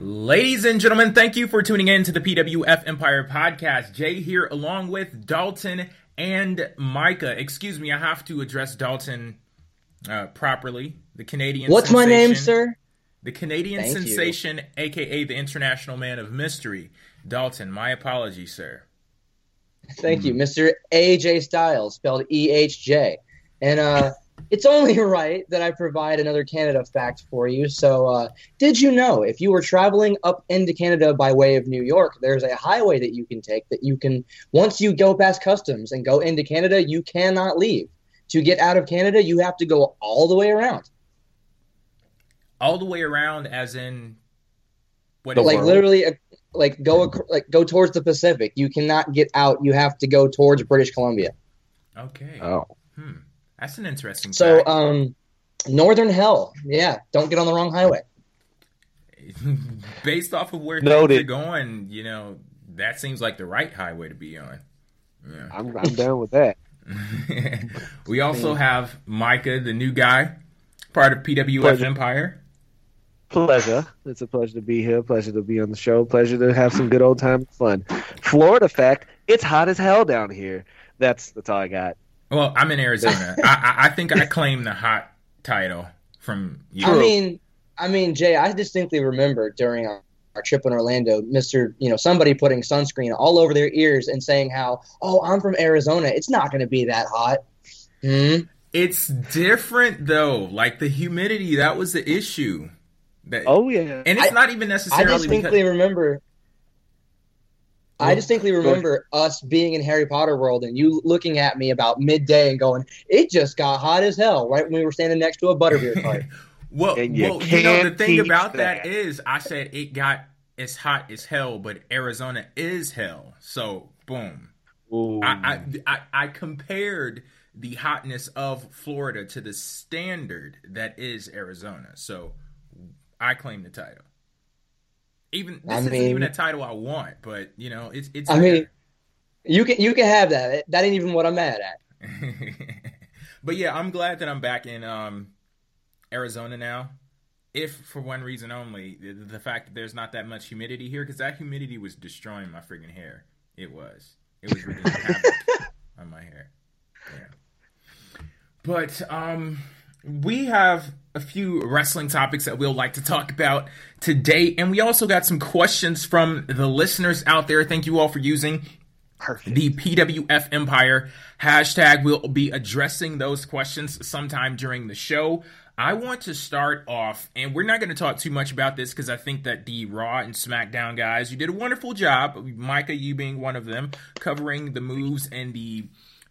Ladies and gentlemen, thank you for tuning in to the PWF Empire podcast. Jay here, along with Dalton and Micah. Excuse me, I have to address Dalton uh, properly. The Canadian. What's sensation, my name, sir? The Canadian Thank you. sensation, aka the International Man of Mystery. Dalton, my apologies, sir. Thank you, Mr. AJ Styles, spelled E H J. And uh, it's only right that I provide another Canada fact for you. So, uh, did you know if you were traveling up into Canada by way of New York, there's a highway that you can take that you can, once you go past customs and go into Canada, you cannot leave. To get out of Canada, you have to go all the way around. All the way around, as in what The like world. literally, uh, like go like go towards the Pacific. You cannot get out. You have to go towards British Columbia. Okay. Oh, Hmm. That's an interesting. So, fact. um, Northern Hell. Yeah, don't get on the wrong highway. based off of where Noted. things are going, you know, that seems like the right highway to be on. Yeah. I'm I'm down with that. we also have Micah, the new guy, part of PWF Pleasure. Empire. Pleasure. It's a pleasure to be here. Pleasure to be on the show. Pleasure to have some good old time fun. Florida fact: It's hot as hell down here. That's that's all I got. Well, I'm in Arizona. I, I, I think I claim the hot title from you. I mean, I mean, Jay, I distinctly remember during our, our trip in Orlando, Mister, you know, somebody putting sunscreen all over their ears and saying how, "Oh, I'm from Arizona. It's not going to be that hot." Hmm. it's different though. Like the humidity, that was the issue. That, Oh yeah. and it's I- not even necessarily. I distinctly because remember. I distinctly ahead. remember us being in Harry Potter world and you looking at me about midday and going, "It just got hot as hell!" Right when we were standing next to a butterbeer cart. well, And you well, you know the thing about that that. is, I said it got as hot as hell, but Arizona is hell. So boom. I, I, I, I compared the hotness of Florida to the standard that is Arizona. So I claim the title. Even this I isn't mean- even a title I want, but you know, it's it's I mean, you can you can have that. That ain't even what I'm mad at. but yeah, I'm glad that I'm back in um, Arizona now. If for one reason only, the, the fact that there's not that much humidity here, because that humidity was destroying my friggin' hair. It was. It was havoc on my hair. Yeah. But um, we have a few wrestling topics that we'll like to talk about today, and we also got some questions from the listeners out there. Thank you all for using Perfect. the PWF Empire hashtag. We'll be addressing those questions sometime during the show. I want to start off, and we're not going to talk too much about this because I think that the Raw and SmackDown guys, you did a wonderful job. Micah, you being one of them, covering the moves and the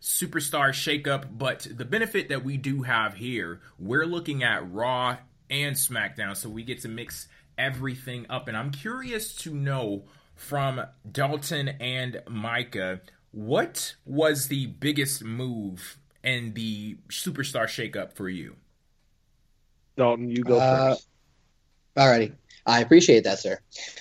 superstar shakeup. But the benefit that we do have here, we're looking at Raw and SmackDown, so we get to mix everything up. And I'm curious to know from Dalton and Micah, what was the biggest move and the superstar shakeup for you? Dalton, you go Uh, first. Alrighty. I appreciate that, sir.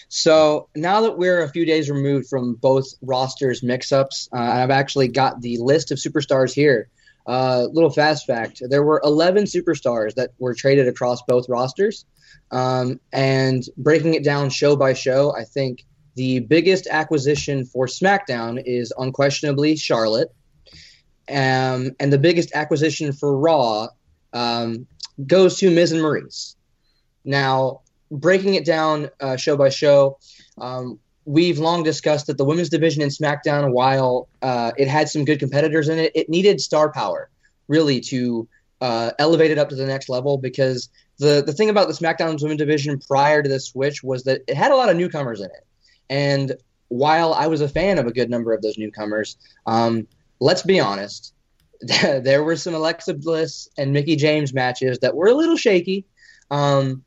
So now that we're a few days removed from both rosters mix-ups, uh, I've actually got the list of superstars here. Uh, little fast fact: there were 11 superstars that were traded across both rosters, um, and breaking it down show by show, I think the biggest acquisition for SmackDown is unquestionably Charlotte, um, and the biggest acquisition for Raw um, goes to Miz and Maryse. Now, breaking it down uh, show by show, um, we've long discussed that the women's division in SmackDown, while uh, it had some good competitors in it, it needed star power really to uh, elevate it up to the next level because the, the thing about the SmackDown's women's division prior to the switch was that it had a lot of newcomers in it. And while I was a fan of a good number of those newcomers, um, let's be honest, there were some Alexa Bliss and Mickie James matches that were a little shaky. Um,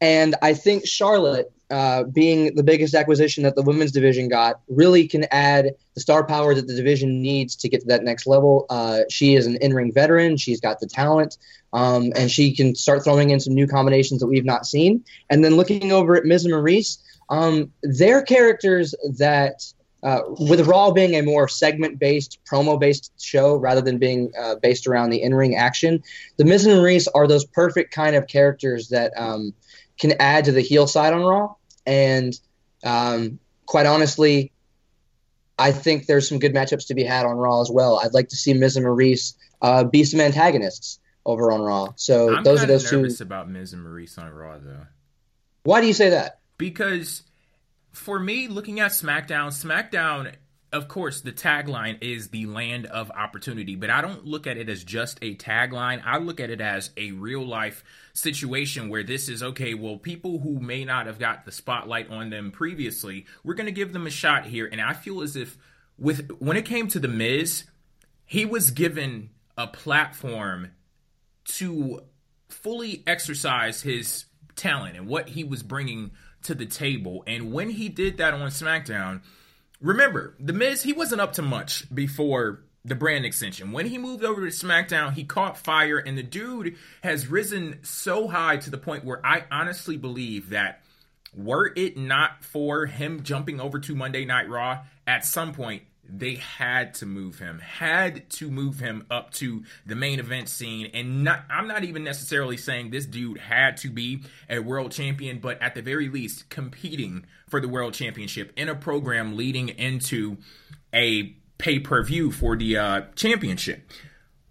and I think Charlotte, uh, being the biggest acquisition that the women's division got, really can add the star power that the division needs to get to that next level. Uh, she is an in ring veteran. She's got the talent, um, and she can start throwing in some new combinations that we've not seen. And then looking over at and Maryse, um, characters that. Uh, with Raw being a more segment-based, promo-based show rather than being uh, based around the in-ring action, the Miz and Maryse are those perfect kind of characters that um, can add to the heel side on Raw. And um, quite honestly, I think there's some good matchups to be had on Raw as well. I'd like to see Miz and Maryse uh, be some antagonists over on Raw. So I'm those are those nervous two. about Miz and Maryse on Raw though. Why do you say that? because for me looking at smackdown smackdown of course the tagline is the land of opportunity but i don't look at it as just a tagline i look at it as a real life situation where this is okay well people who may not have got the spotlight on them previously we're going to give them a shot here and i feel as if with when it came to the miz he was given a platform to fully exercise his talent and what he was bringing to the table. And when he did that on SmackDown, remember, The Miz, he wasn't up to much before the brand extension. When he moved over to SmackDown, he caught fire, and the dude has risen so high to the point where I honestly believe that were it not for him jumping over to Monday Night Raw, at some point they had to move him, had to move him up to the main event scene. And not, I'm not even necessarily saying this dude had to be a world champion, but at the very least, competing for the world championship in a program leading into a pay per view for the uh, championship.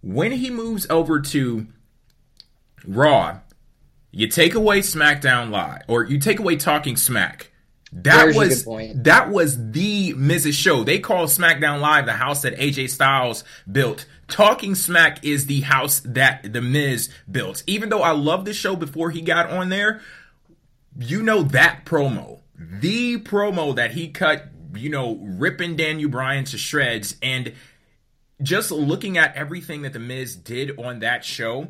When he moves over to Raw, you take away SmackDown Live, or you take away Talking Smack. That There's was that was the Miz Show. They call SmackDown Live the house that AJ Styles built. Talking Smack is the house that the Miz built. Even though I loved the show before he got on there, you know that promo, the promo that he cut, you know, ripping Daniel Bryan to shreds, and just looking at everything that the Miz did on that show,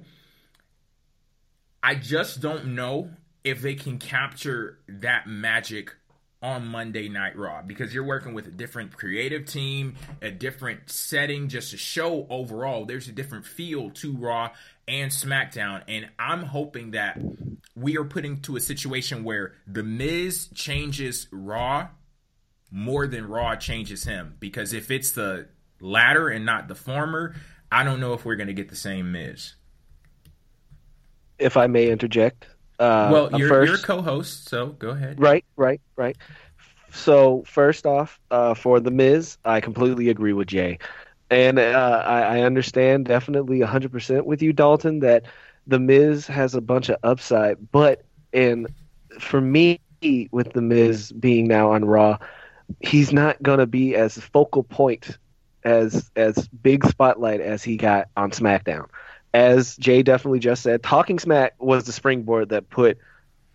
I just don't know if they can capture that magic on Monday Night Raw because you're working with a different creative team, a different setting, just a show overall. There's a different feel to Raw and SmackDown, and I'm hoping that we are putting to a situation where The Miz changes Raw more than Raw changes him because if it's the latter and not the former, I don't know if we're going to get the same Miz. If I may interject. Uh, well, you're, first, you're a co-host, so go ahead. Right, right, right. So first off, uh, for the Miz, I completely agree with Jay, and uh, I, I understand definitely 100% with you, Dalton, that the Miz has a bunch of upside, but and for me, with the Miz being now on Raw, he's not gonna be as focal point as as big spotlight as he got on SmackDown. As Jay definitely just said, Talking Smack was the springboard that put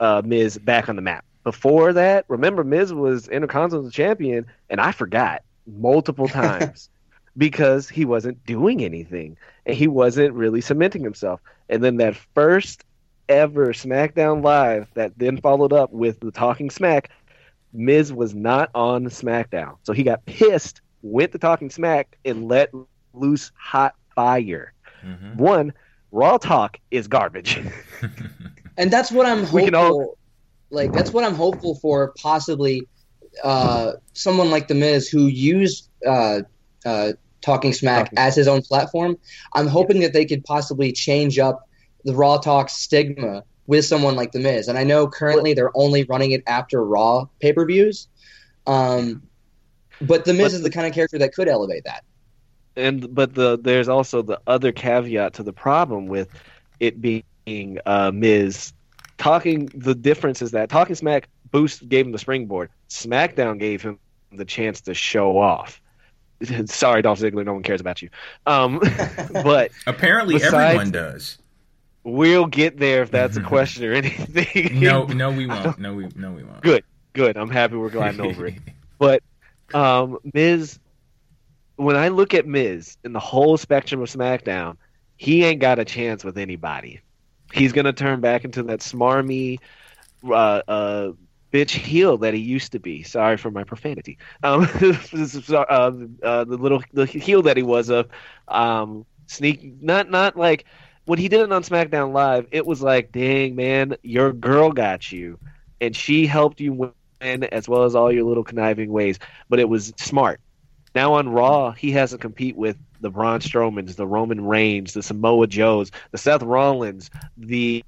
uh, Miz back on the map. Before that, remember Miz was Intercontinental Champion, and I forgot multiple times because he wasn't doing anything and he wasn't really cementing himself. And then that first ever SmackDown Live that then followed up with the Talking Smack, Miz was not on SmackDown, so he got pissed, went to Talking Smack, and let loose hot fire. Mhm. One, Raw talk is garbage. and that's what I'm We can hopeful. all- Like that's what I'm hopeful for. Possibly uh, someone like the Miz who used uh, uh, Talking Smack Talking as his own platform. I'm hoping that they could possibly change up the Raw Talk stigma with someone like the Miz. And I know currently they're only running it after Raw pay per views. Um, but the Miz But is the kind of character that could elevate that. And but the there's also the other caveat to the problem with it being uh, Miz talking. The difference is that talking smack boost gave him the springboard. SmackDown gave him the chance to show off. Sorry, Dolph Ziggler, no one cares about you. Um, but Apparently, Besides- everyone does. we'll get there if that's a question or anything. No, no, we won't. No, we, no, we won't. Good. Good. I'm happy we're gliding over it. But um, Miz, when I look at Miz in the whole spectrum of SmackDown, he ain't got a chance with anybody. He's gonna turn back into that smarmy, uh, uh, bitch heel that he used to be. Sorry for my profanity. Um, uh, uh, the little the heel that he was of um, sneak. Not not like when he did it on SmackDown Live. It was like, dang man, your girl got you, and she helped you win as well as all your little conniving ways. But it was smart. Now on Raw, he has to compete with the Braun Strowmans, the Roman Reigns, the Samoa Joes, the Seth Rollins, the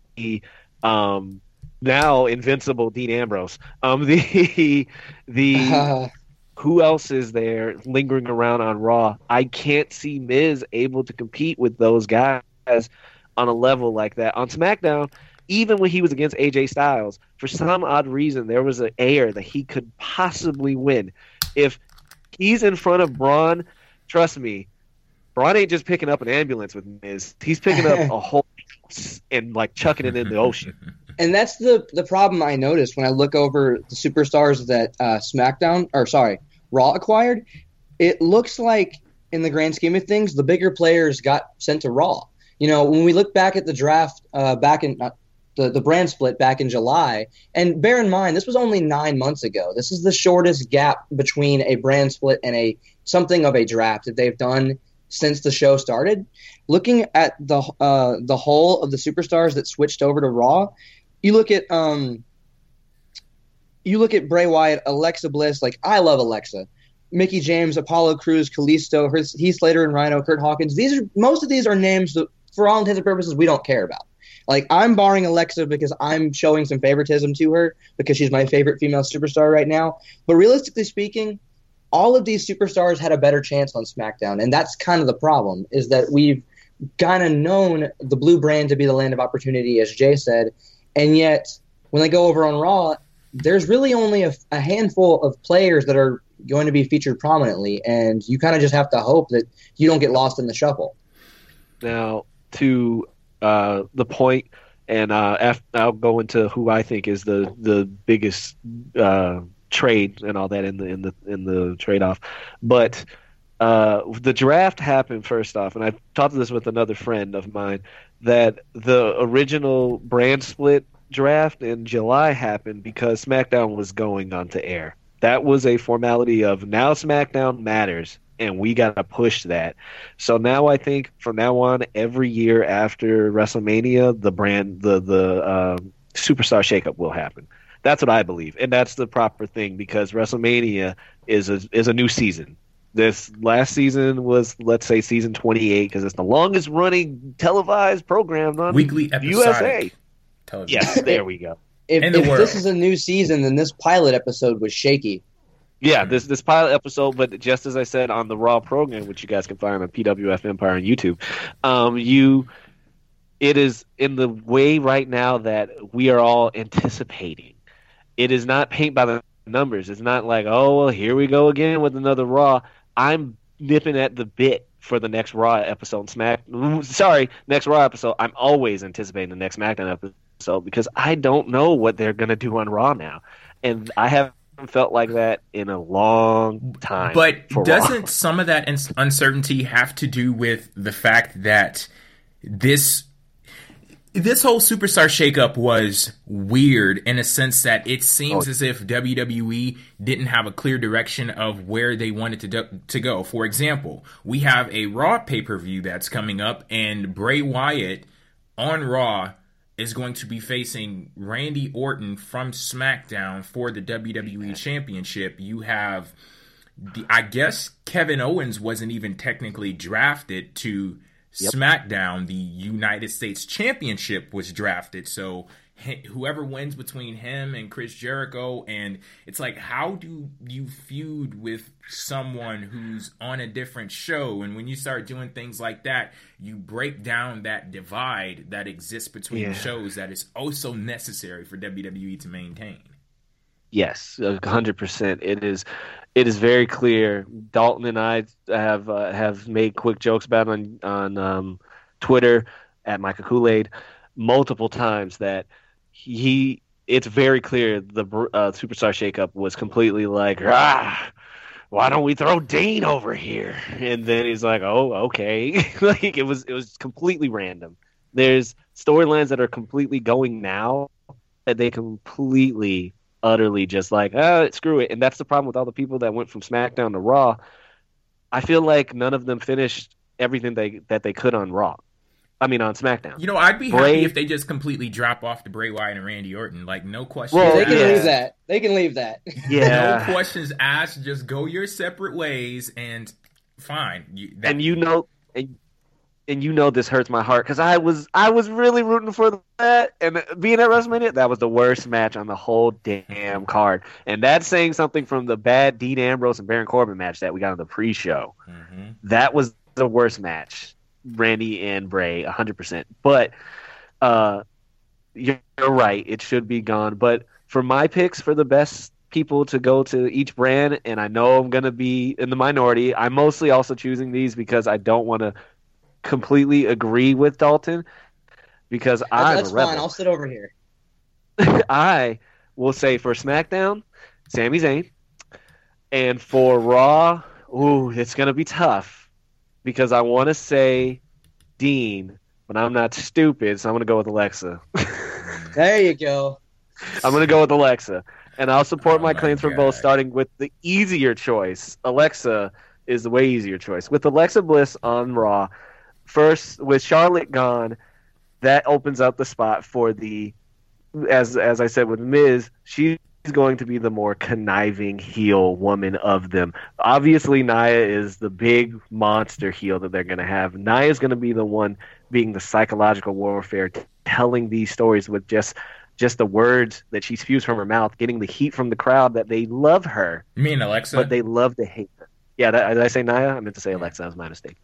um, now invincible Dean Ambrose. Um, the the Uh, who else is there lingering around on Raw? I can't see Miz able to compete with those guys on a level like that on SmackDown. Even when he was against AJ Styles, for some odd reason, there was an air that he could possibly win. If he's in front of Braun, trust me, Braun ain't just picking up an ambulance with Miz. He's picking up a whole and like chucking it in the ocean. and that's the the problem I noticed when I look over the superstars that uh, SmackDown or sorry Raw acquired. It looks like in the grand scheme of things, the bigger players got sent to Raw. You know, when we look back at the draft uh, back in uh, the the brand split back in July, and bear in mind this was only nine months ago. This is the shortest gap between a brand split and a something of a draft that they've done since the show started. Looking at the uh, the whole of the superstars that switched over to Raw, you look at um, you look at Bray Wyatt, Alexa Bliss. Like I love Alexa, Mickie James, Apollo Crews, Kalisto, Heath Slater, and Rhyno, Curt Hawkins. These are most of these are names that, for all intents and purposes, we don't care about. Like I'm barring Alexa because I'm showing some favoritism to her because she's my favorite female superstar right now. But realistically speaking, all of these superstars had a better chance on SmackDown, and that's kind of the problem. Is that we've kind of known the blue brand to be the land of opportunity, as Jay said, and yet when they go over on Raw, there's really only a, a handful of players that are going to be featured prominently, and you kind of just have to hope that you don't get lost in the shuffle. Now, to uh, the point, and uh, I'll go into who I think is the the biggest uh, trade and all that in the in the in the trade off, but. Uh, the draft happened first off, and I talked to this with another friend of mine that the original brand split draft in July happened because SmackDown was going on to air. That was a formality of now SmackDown matters, and we got to push that. So now I think from now on, every year after WrestleMania, the brand, the the um, superstar shakeup will happen. That's what I believe, and that's the proper thing because WrestleMania is a is a new season. This last season was, let's say, season 28 because it's the longest running televised program on Weekly USA. Television. Yes, there we go. If, In if this is a new season, then this pilot episode was shaky. Yeah, this this pilot episode, but just as I said on the Raw program, which you guys can find on PWF Empire on YouTube, um, you it is in the way right now that we are all anticipating. It is not paint by the numbers. It's not like, oh well, here we go again with another Raw. I'm nipping at the bit for the next Raw episode. Smack, sorry, next Raw episode. I'm always anticipating the next SmackDown episode because I don't know what they're gonna do on Raw now, and I haven't felt like that in a long time. But doesn't some of that uncertainty have to do with the fact that this this whole superstar shakeup was weird in a sense that it seems Oh. as if WWE didn't have a clear direction of where they wanted to do- to go. For example, we have a Raw pay per view that's coming up, and Bray Wyatt on Raw is going to be facing Randy Orton from SmackDown for the WWE Championship. You have the I guess Kevin Owens wasn't even technically drafted to SmackDown. The United States Championship was drafted, so whoever wins between him and Chris Jericho, and it's like, how do you feud with someone who's on a different show? And when you start doing things like that, you break down that divide that exists between Yeah. shows that is also necessary for WWE to maintain. Yes, a hundred percent. It is. It is very clear. Dalton and I have uh, have made quick jokes about it on on um, Twitter at Micah Kool Aid multiple times that he. It's very clear the uh, superstar shakeup was completely like ah. Why don't we throw Dane over here? And then he's like, "Oh, okay." like it was, it was completely random. There's storylines that are completely going now that they completely utterly just like, oh, screw it. And that's the problem with all the people that went from SmackDown to Raw. I feel like none of them finished everything they that they could on Raw. I mean, on SmackDown. You know, I'd be Bray- happy if they just completely drop off to Bray Wyatt and Randy Orton. Like, no questions Well, they can yeah. leave that. They can leave that. Yeah. no questions asked. Just go your separate ways and fine. You, that, and you know, and and you know this hurts my heart because I was I was really rooting for that, and being at WrestleMania, that was the worst match on the whole damn card, and that's saying something from the bad Dean Ambrose and Baron Corbin match that we got on the pre-show. Mm-hmm. That was the worst match, Randy and Bray, hundred percent. But uh, you're right, it should be gone. But for my picks for the best people to go to each brand, and I know I'm going to be in the minority. I'm mostly also choosing these because I don't want to completely agree with Dalton because I'm that's a rebel. fine. I'll sit over here. I will say for SmackDown, Sami Zayn, and for Raw, ooh, it's gonna be tough because I want to say Dean, but I'm not stupid, so I'm gonna go with Alexa. there you go. I'm gonna go with Alexa, and I'll support oh my, my claims God. for both, starting with the easier choice. Alexa is the way easier choice with Alexa Bliss on Raw first with Charlotte gone, that opens up the spot for the as as I said with Miz, she's going to be the more conniving heel woman of them. Obviously, Nia is the big monster heel that they're going to have. Nia is going to be the one being the psychological warfare, telling these stories with just just the words that she spews from her mouth, getting the heat from the crowd that they love her. You mean Alexa? But they love to hate her. Yeah, that, did I say Nia? I meant to say Alexa. That was my mistake.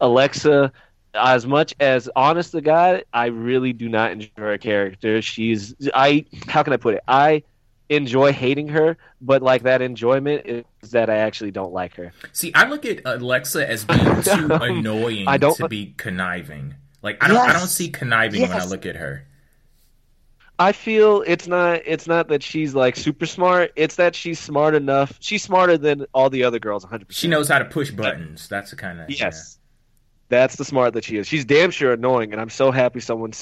Alexa, as much as honest to God, I really do not enjoy her character. She's I how can I put it? I enjoy hating her, but like that enjoyment is that I actually don't like her. See, I look at Alexa as being too annoying I don't, to be conniving. Like I don't yes, I don't see conniving yes. when I look at her. I feel it's not it's not that she's like super smart. It's that she's smart enough. She's smarter than all the other girls. One hundred percent. She knows how to push buttons. That's the kind of yes. That's the smart that she is. She's damn sure annoying, and I'm so happy someone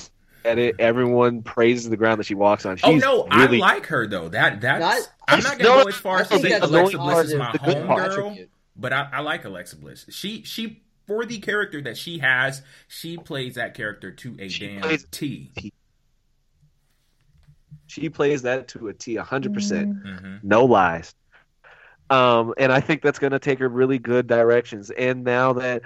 said it. Everyone praises the ground that she walks on. Oh, she's oh no, really... I like her though. That that's not, I'm not gonna no, go as far as to say Alexa Bliss is my home girl, but I, I like Alexa Bliss. She she for the character that she has, she plays that character to a she damn T. She plays that to a T, 100%. Mm-hmm. percent mm-hmm. No lies. Um, and I think that's going to take her really good directions. And now that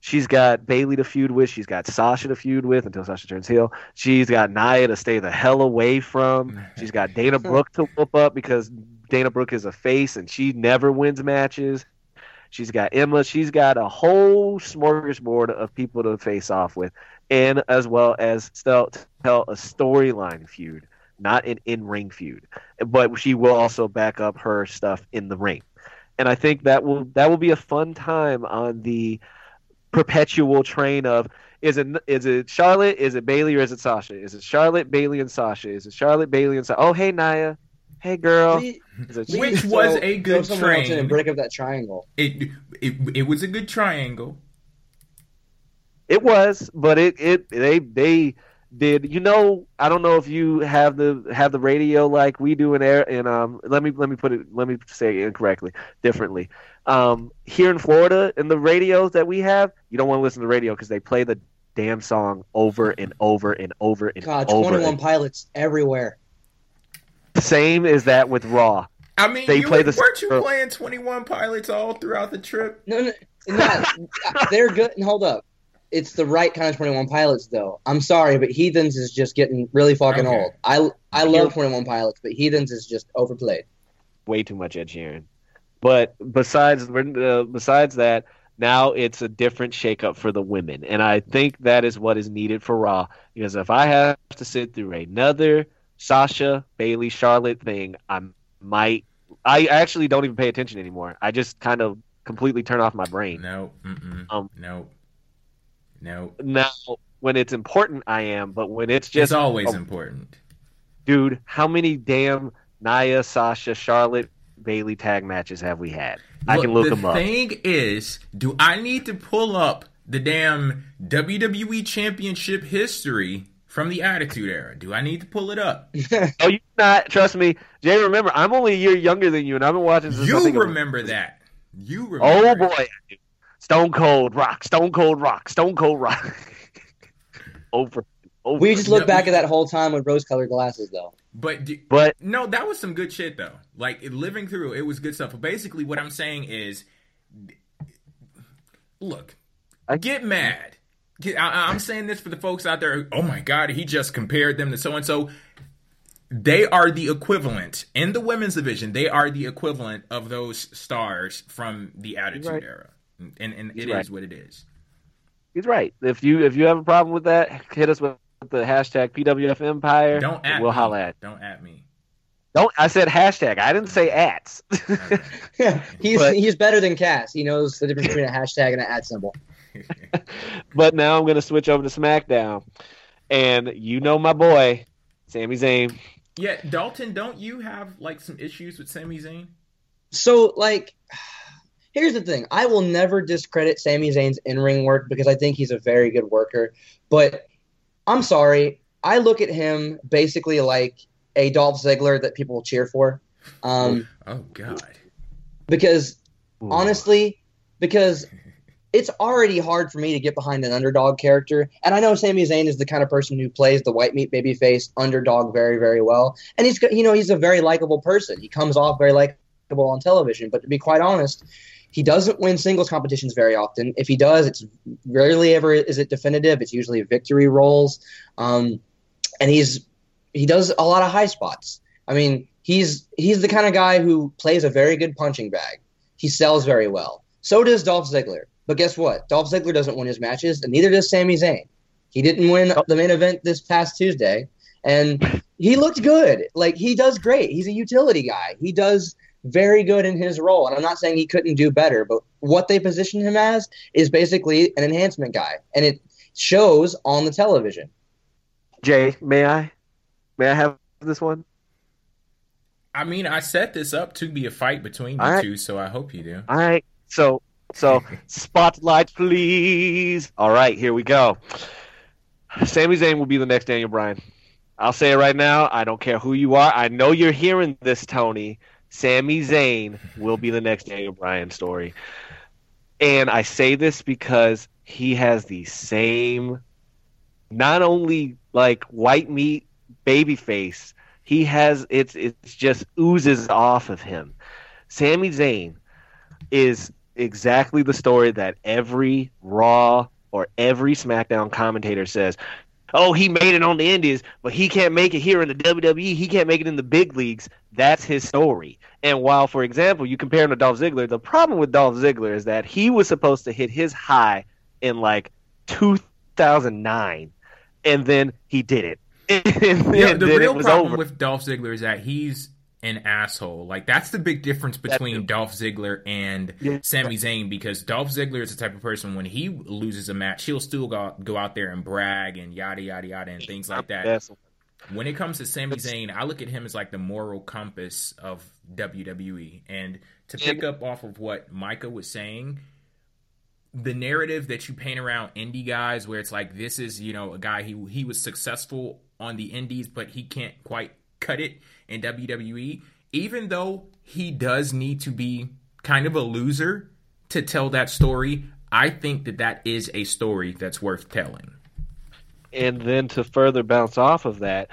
She's got Bayley to feud with. She's got Sasha to feud with until Sasha turns heel. She's got Nia to stay the hell away from. She's got Dana Brooke to whoop up because Dana Brooke is a face and she never wins matches. She's got Emma. She's got a whole smorgasbord of people to face off with, and as well as tell, tell a storyline feud, not an in-ring feud. But she will also back up her stuff in the ring, and I think that will that will be a fun time on the perpetual train of is it is it Charlotte, is it Bayley or is it Sasha? Is it Charlotte, Bayley, and Sasha? Is it Charlotte, Bayley, and Sasha? Oh, hey Nia, hey girl. Which was a good train. And break up that triangle. It, it it was a good triangle. It was, but it it they they did you know i don't know if you have the have the radio like we do in air and um let me let me put it let me say it incorrectly differently um here in florida in the radios that we have you don't want to listen to the radio because they play the damn song over and over and over and God, over 21 pilots everywhere same as that with raw i mean they play the weren't you playing 21 pilots all throughout the trip no no, no they're good and hold up it's the right kind of 21 pilots though. I'm sorry, but Heathens is just getting really fucking okay. old. I I love 21 pilots, but Heathens is just overplayed. Way too much Ed Sheeran. But besides uh, besides that, now it's a different shakeup for the women, and I think that is what is needed for Raw. Because if I have to sit through another Sasha Bayley Charlotte thing, I might. I actually don't even pay attention anymore. I just kind of completely turn off my brain. No, um, no. No. Now, when it's important, I am, but when it's just. It's always oh, important. Dude, how many damn Nia, Sasha, Charlotte, Bayley tag matches have we had? Look, I can look them up. The thing is, do I need to pull up the damn WWE Championship history from the Attitude Era? Do I need to pull it up? oh, you not. Trust me, Jay. Remember, I'm only a year younger than you, and I've been watching. Since you remember that? You remember? Oh boy, Stone Cold Rock, Stone Cold Rock, Stone Cold Rock. over, over. We just look back at that whole time with rose-colored glasses, though. But but no, that was some good shit though. Like living through it was good stuff. But basically, what I'm saying is, look, I get mad. I, am saying this for the folks out there. Oh my God, he just compared them to so and so. They are the equivalent in the women's division. They are the equivalent of those stars from the Attitude right. Era, and, and it right. is what it is. He's right. If you if you have a problem with that, hit us with the hashtag PWF Empire. Don't at we'll me. holla at. Don't at me. Don't. I said hashtag. I didn't say ats. yeah, he's but, he's better than Cass. He knows the difference between a hashtag and an at symbol. but now I'm going to switch over to SmackDown, and you know my boy, Sami Zayn. Yeah, Dalton, don't you have like some issues with Sami Zayn? So, like, here's the thing: I will never discredit Sami Zayn's in-ring work because I think he's a very good worker. But I'm sorry, I look at him basically like a Dolph Ziggler that people will cheer for. Um, oh God! Because Ooh. honestly, because it's already hard for me to get behind an underdog character, and I know Sami Zayn is the kind of person who plays the white meat baby face underdog very, very well, and he's you know he's a very likable person. He comes off very likable on television, but to be quite honest, he doesn't win singles competitions very often. If he does, it's rarely ever is it definitive. It's usually victory rolls, um, and he's he does a lot of high spots. I mean, he's he's the kind of guy who plays a very good punching bag. He sells very well. So does Dolph Ziggler. But guess what? Dolph Ziggler doesn't win his matches, and neither does Sami Zayn. He didn't win the main event this past Tuesday, and he looked good. Like he does great. He's a utility guy. He does very good in his role. And I'm not saying he couldn't do better, but what they position him as is basically an enhancement guy, and it shows on the television. Jay, may I? May I have this one? I mean, I set this up to be a fight between you right. two, so I hope you do. All right. So so, spotlight, please. All right, here we go. Sami Zayn will be the next Daniel Bryan. I'll say it right now. I don't care who you are. I know you're hearing this, Tony. Sami Zayn will be the next Daniel Bryan story. And I say this because he has the same, not only like white meat baby face, he has it's it's just oozes off of him. Sami Zayn is exactly the story that every Raw or every SmackDown commentator says. Oh, he made it on the Indies, but he can't make it here in the WWE. He can't make it in the big leagues. That's his story. And while, for example, you compare him to Dolph Ziggler, the problem with Dolph Ziggler is that he was supposed to hit his high in like 2009, and then he did it. and yeah, the real problem over. with Dolph Ziggler is that he's an asshole. Like that's the big difference between Dolph Ziggler and yeah. Sami Zayn because Dolph Ziggler is the type of person when he loses a match, he'll still go go out there and brag and yada yada yada and things like that. When it comes to Sami Zayn, I look at him as like the moral compass of WWE. And to pick up off of what Micah was saying, the narrative that you paint around indie guys where it's like this is, you know, a guy he he was successful on the indies but he can't quite cut it in WWE, even though he does need to be kind of a loser to tell that story, I think that that is a story that's worth telling. And then to further bounce off of that,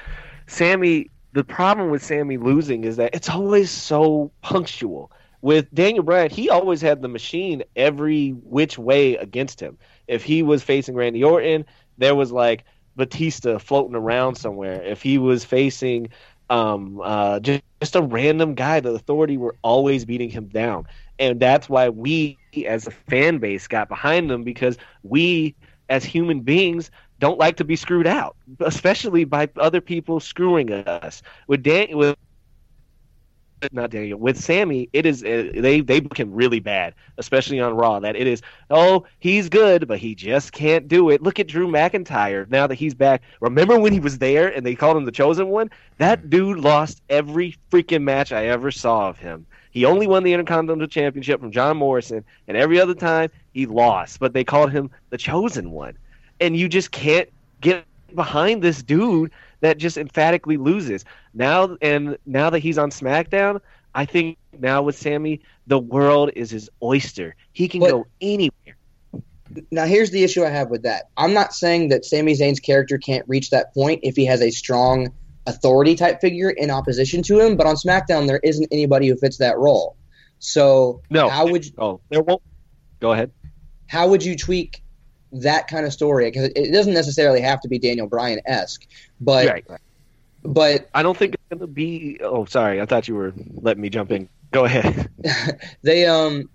Sami, the problem with Sami losing is that it's always so punctual. With Daniel Bryan, he always had the machine every which way against him. If he was facing Randy Orton, there was like Batista floating around somewhere. If he was facing um, uh, just, just a random guy. The authority were always beating him down, and that's why we, as a fan base, got behind them because we, as human beings, don't like to be screwed out, especially by other people screwing us. With Dan, with not Daniel with Sami, it is uh, they they book him really bad, especially on Raw. That it is oh he's good, but he just can't do it. Look at Drew McIntyre now that he's back. Remember when he was there and they called him the chosen one? That dude lost every freaking match I ever saw of him. He only won the Intercontinental Championship from John Morrison, and every other time he lost. But they called him the chosen one, and you just can't get behind this dude that just emphatically loses. Now and now that he's on SmackDown, I think now with Sami, the world is his oyster. He can but, go anywhere. Now here's the issue I have with that. I'm not saying that Sami Zayn's character can't reach that point if he has a strong authority type figure in opposition to him, but on SmackDown there isn't anybody who fits that role. So no, how would you, oh there won't go ahead. How would you tweak that kind of story because it doesn't necessarily have to be Daniel Bryan esque, but right, but I don't think it's going to be. Oh, sorry, I thought you were letting me jump in. Go ahead. they um,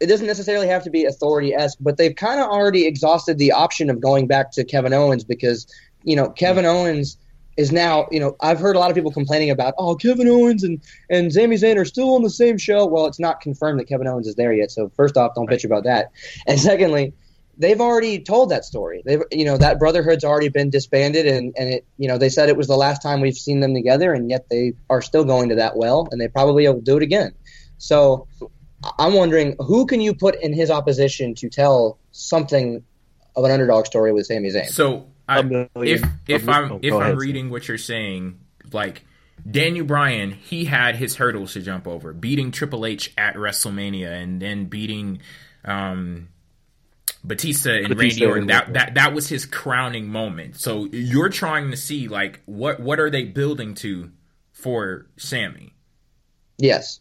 it doesn't necessarily have to be authority esque, but they've kind of already exhausted the option of going back to Kevin Owens because you know Kevin Owens is now, you know, I've heard a lot of people complaining about, oh, Kevin Owens and, and Sami Zayn are still on the same show. Well, it's not confirmed that Kevin Owens is there yet. So first off, don't bitch about that. And secondly, they've already told that story. They've, you know, that brotherhood's already been disbanded, and and it, you know, they said it was the last time we've seen them together, and yet they are still going to that well, and they probably will do it again. So I'm wondering who can you put in his opposition to tell something of an underdog story with Sami Zayn. So I, if if I'm oh, if I'm reading what you're saying, like Daniel Bryan, he had his hurdles to jump over, beating Triple H at WrestleMania, and then beating um, Batista and Batista Randy Orton. That that that was his crowning moment. So you're trying to see like what what are they building to for Sami? Yes.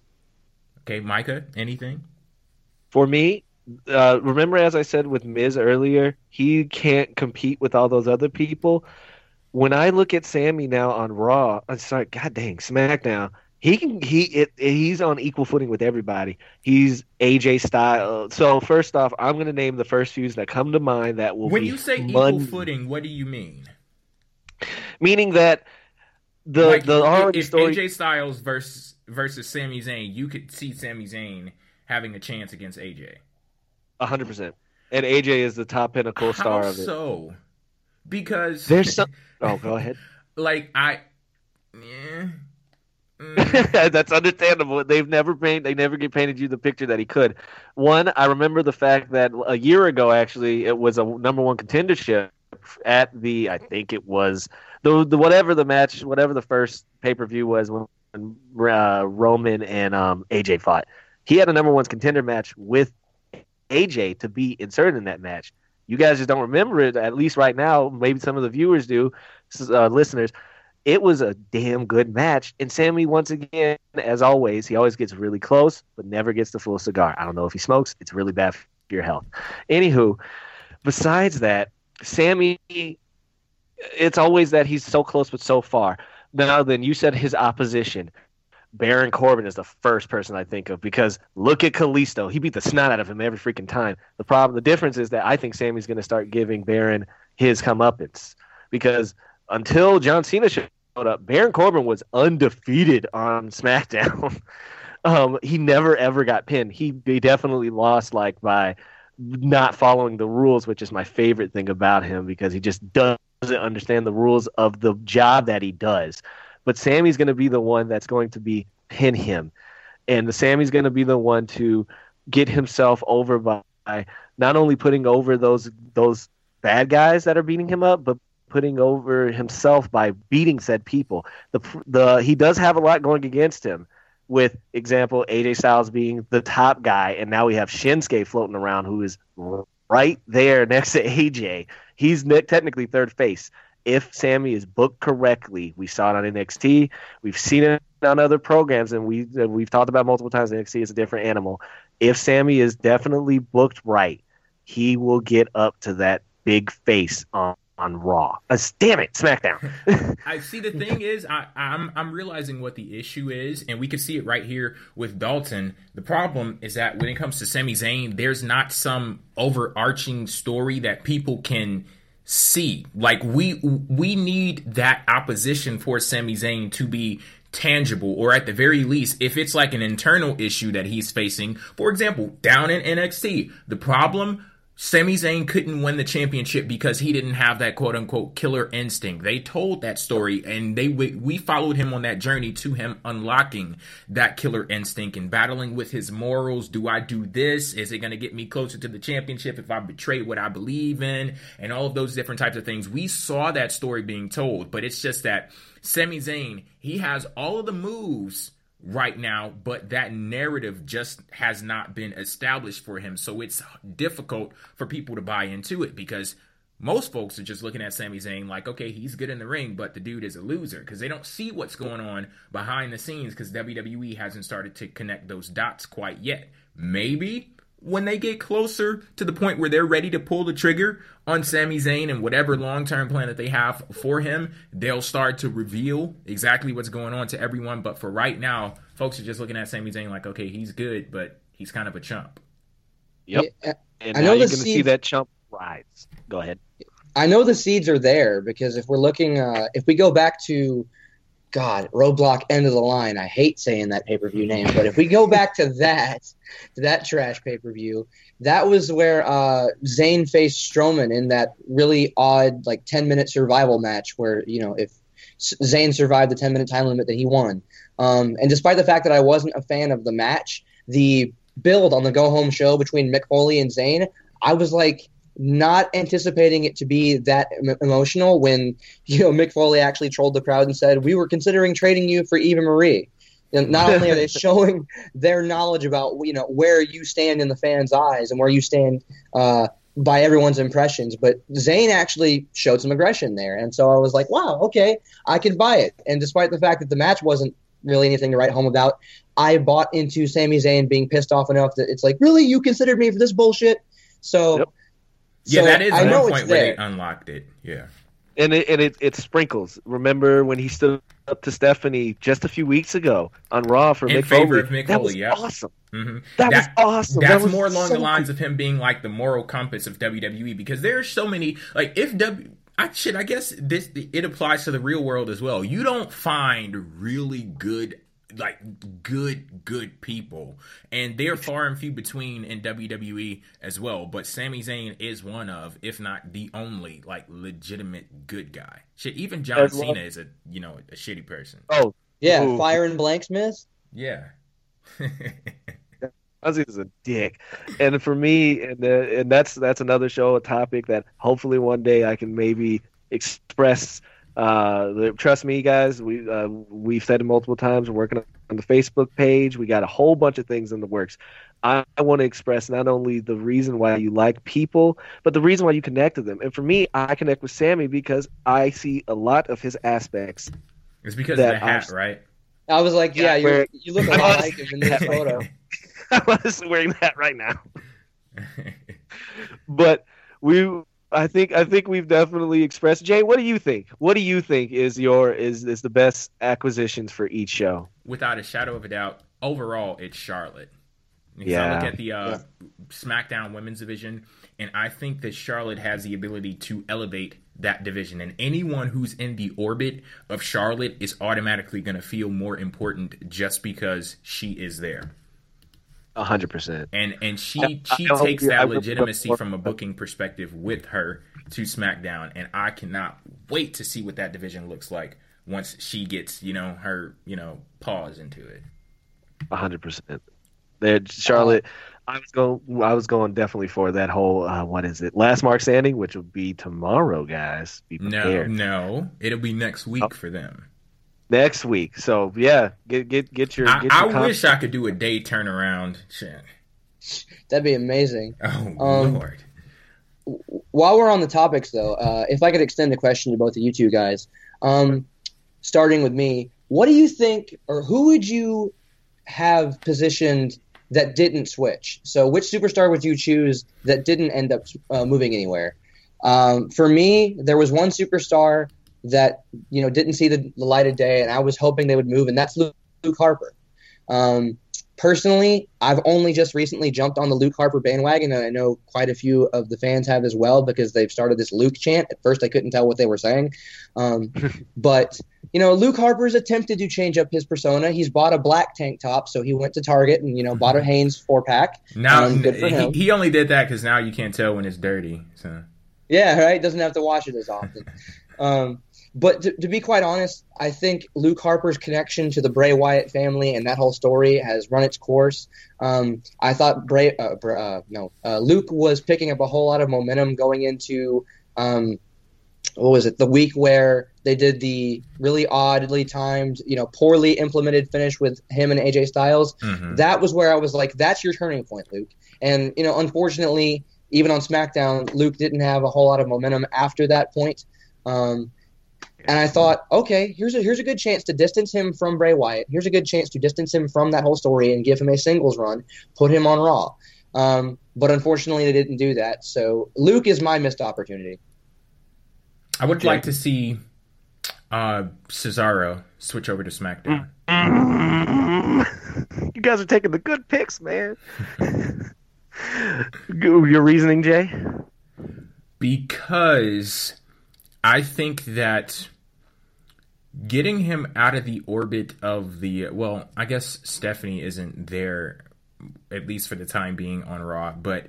Okay, Micah, anything? For me, uh, remember as I said with Miz earlier, he can't compete with all those other people. When I look at Sami now on Raw, I'm sorry, God dang, SmackDown, he can he it, he's on equal footing with everybody. He's AJ style. So first off, I'm going to name the first feuds that come to mind that will. When you say equal footing, what do you mean? Meaning that the like, the if, story... AJ Styles versus versus Sami Zayn, you could see Sami Zayn having a chance against AJ hundred percent. And AJ is the top pinnacle star How of it. So, because there's some. Oh, go ahead. like I, yeah. Mm. That's understandable. They've never painted. They never get painted you the picture that he could. One, I remember the fact that a year ago, actually, it was a number one contendership at the. I think it was the the whatever the match, whatever the first pay per view was when uh, Roman and um, AJ fought. He had a number one contender match with AJ to be inserted in that match. You guys just don't remember it, at least right now. Maybe some of the viewers do, uh, listeners. It was a damn good match. And Sami, once again, as always, he always gets really close, but never gets the full cigar. I don't know if he smokes. It's really bad for your health. Anywho, besides that, Sami, it's always that he's so close but so far. Now, then, you said his opposition. Baron Corbin is the first person I think of because look at Kalisto. He beat the snot out of him every freaking time. The problem, the difference is that I think Sami's going to start giving Baron his comeuppance because until John Cena showed up, Baron Corbin was undefeated on SmackDown. um, he never ever got pinned. He, definitely lost like by not following the rules, which is my favorite thing about him because he just doesn't understand the rules of the job that he does. But Sami's going to be the one that's going to be pin him, and the Sami's going to be the one to get himself over by not only putting over those those bad guys that are beating him up, but putting over himself by beating said people. The the he does have a lot going against him. With example, AJ Styles being the top guy, and now we have Shinsuke floating around, who is right there next to AJ. He's technically third face if Sami is booked correctly. We saw it on NXT. We've seen it on other programs, and we we've talked about multiple times. NXT is a different animal. If Sami is definitely booked right, he will get up to that big face on on Raw. Uh, damn it, SmackDown. I see. The thing is, I, I'm I'm realizing what the issue is, and we can see it right here with Dalton. The problem is that when it comes to Sami Zayn, there's not some overarching story that people can see. Like we we need that opposition for Sami Zayn to be tangible or at the very least if it's like an internal issue that he's facing for example down in NXT the problem Sami Zayn couldn't win the championship because he didn't have that quote unquote killer instinct. They told that story and they we followed him on that journey to him unlocking that killer instinct and battling with his morals. Do I do this? Is it going to get me closer to the championship if I betray what I believe in? And all of those different types of things. We saw that story being told, but it's just that Sami Zayn, he has all of the moves right now, but that narrative just has not been established for him. So it's difficult for people to buy into it because most folks are just looking at Sami Zayn like, okay, he's good in the ring, but the dude is a loser because they don't see what's going on behind the scenes because WWE hasn't started to connect those dots quite yet. Maybe when they get closer to the point where they're ready to pull the trigger on Sami Zayn and whatever long term plan that they have for him, they'll start to reveal exactly what's going on to everyone. But for right now, folks are just looking at Sami Zayn like, okay, he's good, but he's kind of a chump. Yep. Yeah, and I know you're going to see that chump rise. Go ahead. I know the seeds are there because if we're looking, uh, if we go back to God, Roadblock End of the Line. I hate saying that pay per view name, but if we go back to that, to that trash pay per view, that was where uh, Zayn faced Strowman in that really odd, like ten minute survival match, where you know if Zayn survived the ten minute time limit, then he won. Um, and despite the fact that I wasn't a fan of the match, the build on the go home show between Mick Foley and Zayn, I was like, not anticipating it to be that emotional when you know Mick Foley actually trolled the crowd and said we were considering trading you for Eva Marie. And not only are they showing their knowledge about you know where you stand in the fans' eyes and where you stand uh, by everyone's impressions, but Zayn actually showed some aggression there, and so I was like, wow, okay, I can buy it. And despite the fact that the match wasn't really anything to write home about, I bought into Sami Zayn being pissed off enough that it's like, really, you considered me for this bullshit. So yep. Yeah, so that is I one point where they unlocked it. Yeah. And it and it, it sprinkles. Remember when he stood up to Stephanie just a few weeks ago on Raw for in Mick favor Foley. of Mick that Foley, was yeah. awesome. Mm-hmm. That, that, was awesome. That's that was more along so the lines cool. of him being like the moral compass of WWE because there are so many like if W I should I guess this it applies to the real world as well. You don't find really good like good good people. And they're far and few between in WWE as well. But Sami Zayn is one of if not the only like legitimate good guy. Shit even John As Cena well. is a you know a shitty person. Oh yeah Ooh. fire and blank Smith? Yeah. Ozzy is a dick, and for me, and uh, and that's that's another show, a topic that hopefully one day I can maybe express uh, trust me, guys. We uh, we've said it multiple times. We're working on the Facebook page. We got a whole bunch of things in the works. I, I want to express not only the reason why you like people, but the reason why you connect with them. And for me, I connect with Sami because I see a lot of his aspects. It's because of the hat, right? I was like, yeah, you you look a lot like him in this photo. I was wearing that right now. but we I think I think we've definitely expressed. Jay, what do you think? What do you think is your is is the best acquisitions for each show? Without a shadow of a doubt, overall, it's Charlotte. Because yeah. I look at the uh, yeah. SmackDown Women's Division, and I think that Charlotte has the ability to elevate that division. And anyone who's in the orbit of Charlotte is automatically going to feel more important just because she is there hundred percent. And and she she takes that legitimacy from a booking perspective with her to SmackDown, and I cannot wait to see what that division looks like once she gets you know her you know paws into it. hundred percent. There, Charlotte. I was going. I was going definitely for that whole. Uh, what is it? Last mark standing, which will be tomorrow, guys. Be. No, no, it'll be next week oh. for them next week. So yeah, get get get your. I, your I wish I could do a day turnaround. Shit. That'd be amazing. Oh um, lord. While we're on the topics, though, uh, if I could extend a question to both of you two guys, um, starting with me, what do you think, or who would you have positioned that didn't switch? So, which superstar would you choose that didn't end up uh, moving anywhere? Um, for me, there was one superstar that you know didn't see the, the light of day, and I was hoping they would move, and that's Luke, Luke Harper. Um, personally, I've only just recently jumped on the Luke Harper bandwagon, and I know quite a few of the fans have as well because they've started this Luke chant. At first, I couldn't tell what they were saying, um, but you know, Luke Harper's attempted to change up his persona. He's bought a black tank top, so he went to Target and you know bought a Hanes four pack. Now, um, he, he, only did that because now you can't tell when it's dirty. So. Yeah, right. Doesn't have to wash it as often. um, but to, to, be quite honest, I think Luke Harper's connection to the Bray Wyatt family and that whole story has run its course. Um, I thought Bray, uh, uh, no, uh, Luke was picking up a whole lot of momentum going into um, what was it? The week where they did the really oddly timed, you know, poorly implemented finish with him and AJ Styles. Mm-hmm. That was where I was like, "That's your turning point, Luke." And you know, unfortunately, even on SmackDown, Luke didn't have a whole lot of momentum after that point. Um, and I thought, okay, here's a here's a good chance to distance him from Bray Wyatt. Here's a good chance to distance him from that whole story and give him a singles run, put him on Raw. Um, but unfortunately, they didn't do that. So Luke is my missed opportunity. I would like to see uh, Cesaro switch over to SmackDown. You guys are taking the good picks, man. Your reasoning, Jay? Because I think that getting him out of the orbit of the well, I guess Stephanie isn't there at least for the time being on Raw, but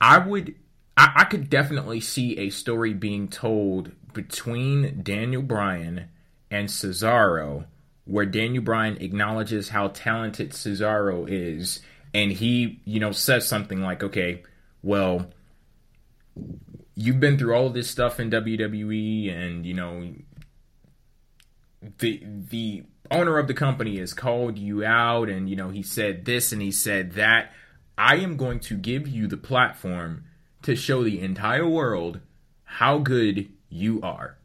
I would I, I could definitely see a story being told between Daniel Bryan and Cesaro where Daniel Bryan acknowledges how talented Cesaro is and he, you know, says something like, "Okay, well, you've been through all this stuff in WWE and, you know, the the owner of the company has called you out and you know he said this and he said that. I am going to give you the platform to show the entire world how good you are.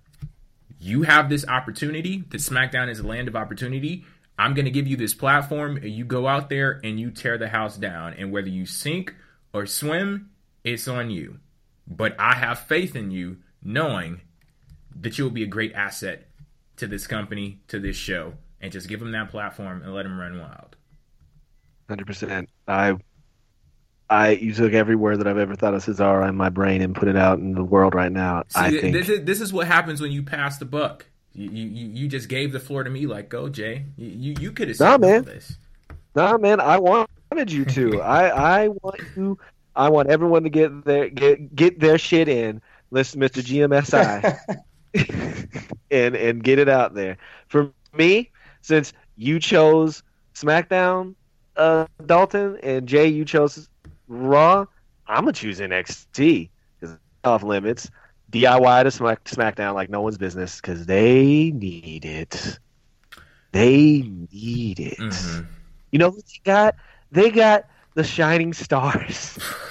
You have this opportunity The smackdown is a land of opportunity. I'm going to give you this platform. And you go out there and you tear the house down. And whether you sink or swim it's on you but i have faith in you knowing that you'll be a great asset to this company, to this show, and just give them that platform and let them run wild. Hundred percent. I, I you took every word that I've ever thought of Cesaro in my brain and put it out in the world right now. See, I think this is this is what happens when you pass the buck. You you, you just gave the floor to me, like go Jay. You you, you could have Nah, said man. all this. Nah, man, I wanted you to. I I want you. I want everyone to get their get get their shit in. Listen, Mister GMSI. and and get it out there. For me, since you chose SmackDown, uh, Dalton, and Jay, you chose Raw, I'm gonna choose NXT because off limits. DIY to Smack, SmackDown like no one's business because they need it. They need it. Mhm. You know who they got? They got the Shining Stars.